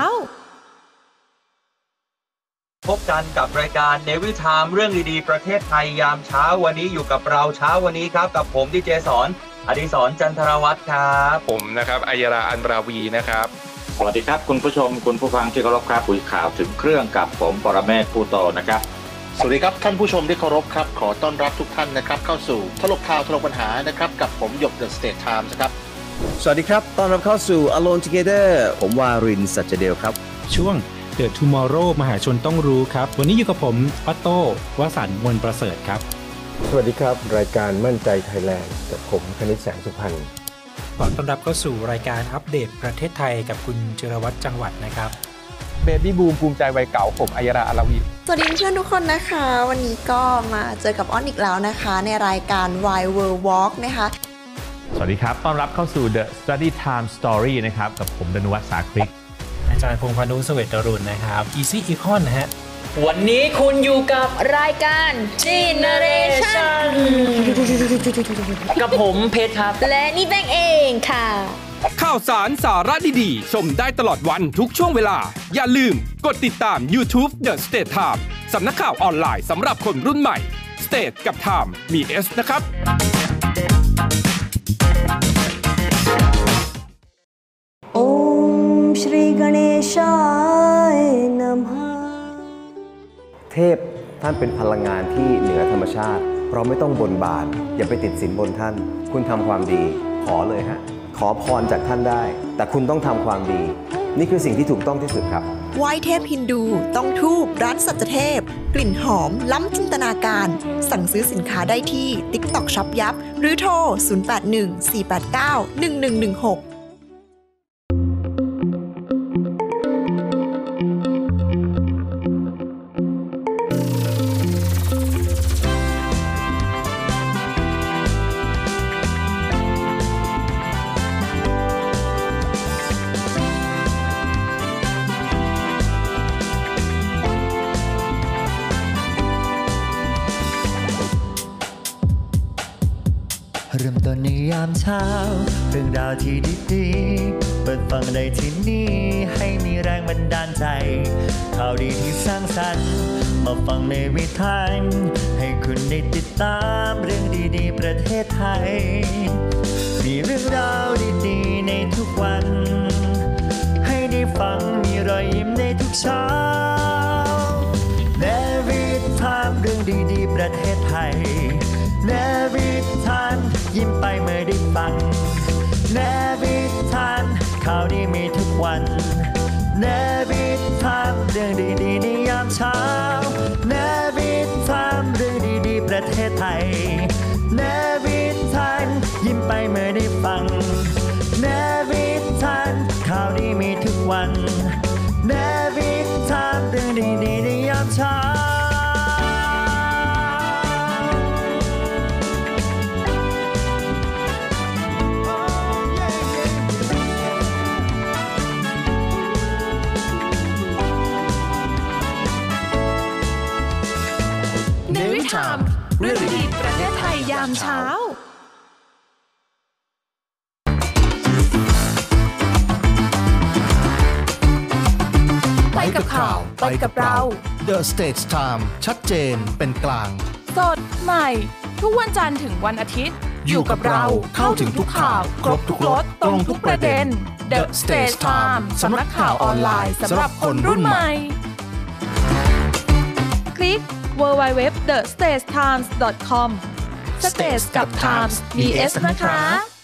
F: พบกันกับรายการเนวิทามเรื่องดีๆ ประเทศไทยยามเช้าวันนี้อยู่กับเราเช้าวันนี้ครับกับผมดีเจสอนอดิศรจันทรวัฒน์ครับ
G: ผมนะครับอัยราอันราวีนะครับ
H: สวัสดีครับ คุณผู้ชมคุณผู้ฟังที่เคารพครับคุยข่าวถึงเครื่องกับผมปรเมศผู้โตนะครับ
I: สวัสดีครับท่านผู้ชมที่เคารพครับขอต้อนรับทุกท่านนะครับ เข้าสู่ทลกข่าวทลกปัญหานะครับกับผมหยกเดอะสเตทไทม์นะครับ
J: สวัสดีครับต้อนรับเข้าสู่ Alone Together ผมวารินสัจเดลครับ
D: ช่วง The Tomorrow มหาชนต้องรู้ครับ วันนี้อยู่กับผมออโต้วสันต์มนต์ประเสริฐครับ
R: สวัสดีครับ รายการมั่นใจไทยแลนด์กับผมคณิตแสงสุพรรณ
D: ขอต้อนรับเข้าสู่รายการอัปเดตประเทศไทยกับคุณเจรวัตรจังหวัดนะครับ
G: เบบี้บูมภูมิใจวัยเก่าผมอัยราอัลวี
L: สวัสดีเพื่อนทุกคนนะคะ วันนี้ก็มาเจอกับอ้อนอีกแล้วนะคะ ในรายการ Why World Walk นะคะ
M: สวัสดีครับ ต้อนรับเข้าสู่ The Study Time Story นะครับ กับผมดนวัฒน์สาคริก
D: อา จารย์พงษ์พานุสเวตรุณนะครับ Easy Econ นะฮะ
N: วันนี้คุณอยู่กับรายการ Generation กับผมเพชรครับ และนี่แบงเองค่ะ
O: ข่าวสารสาระดีๆ ชมได้ตลอดวันทุกช่วงเวลา อย่าลืมกดติดตาม YouTube The State Time สำนักข่าวออนไลน์สำหรับคนรุ่นใหม่ State กับ Time มี S นะครับ
P: ชายนำหา
K: เทพท่านเป็นพลังงานที่เหนือธรรมชาติ เราไม่ต้องบนบานอย่าไปติดสินบนท่าน คุณทำความดี ขอเลยฮะ ขอพรจากท่านได้ แต่คุณต้องทำความดี นี่คือสิ่งที่ถูกต้องที่สุดครับ
L: ไหว้เทพฮินดู ต้องทูบร้านสัจเทพ กลิ่นหอม ล้ำจินตนาการ สั่งซื้อสินค้าได้ที่ TikTok Shop ยับ หรือโทร
C: 081 489 1116 ที่ดีๆ เปิดฟังได้ที่นี่ ให้มีแรงบันดาลใจ ข่าวดีที่สร้างสรรค์มาฟังในวิถีให้คุณได้ติดตามเรื่องดีๆ ประเทศไทย มีเรื่องราวดีๆ ในทุกวัน ให้ได้ฟังมีรอยยิ้มในทุกเช้าเนวิทามเรื่องดีๆ ประเทศไทยเนวิทานยิ้มไปเมื่อได้ฟัง เนวิทานข่าวดีมีทุกวันเนวิทามเรื่องดีๆในยามเช้าเนวิทามเรื่องดีๆประเทศไทยเนวิทานยิ้มไปเมื่อได้ฟังเนวิทานข่าวดีมีทุกวันเนวิทามเรื่องดีๆในยามเช้าา
B: มเช้า ไปกับข่าว ไปกับเรา
A: The Stage Time ชัดเจนเป็นกลาง
B: สดใหม่ ทุกวันจันทร์ถึงวันอาทิตย์ อยู่กับเราเข้าถึงทุกข่าว ครบทุกรสตรงทุกประเด็น The Stage Time สำนักข่าวออนไลน์สำหรับคนรุ่นใหม่ คลิก www.thestagetimes.com Stage กับ Times มี S นะคะ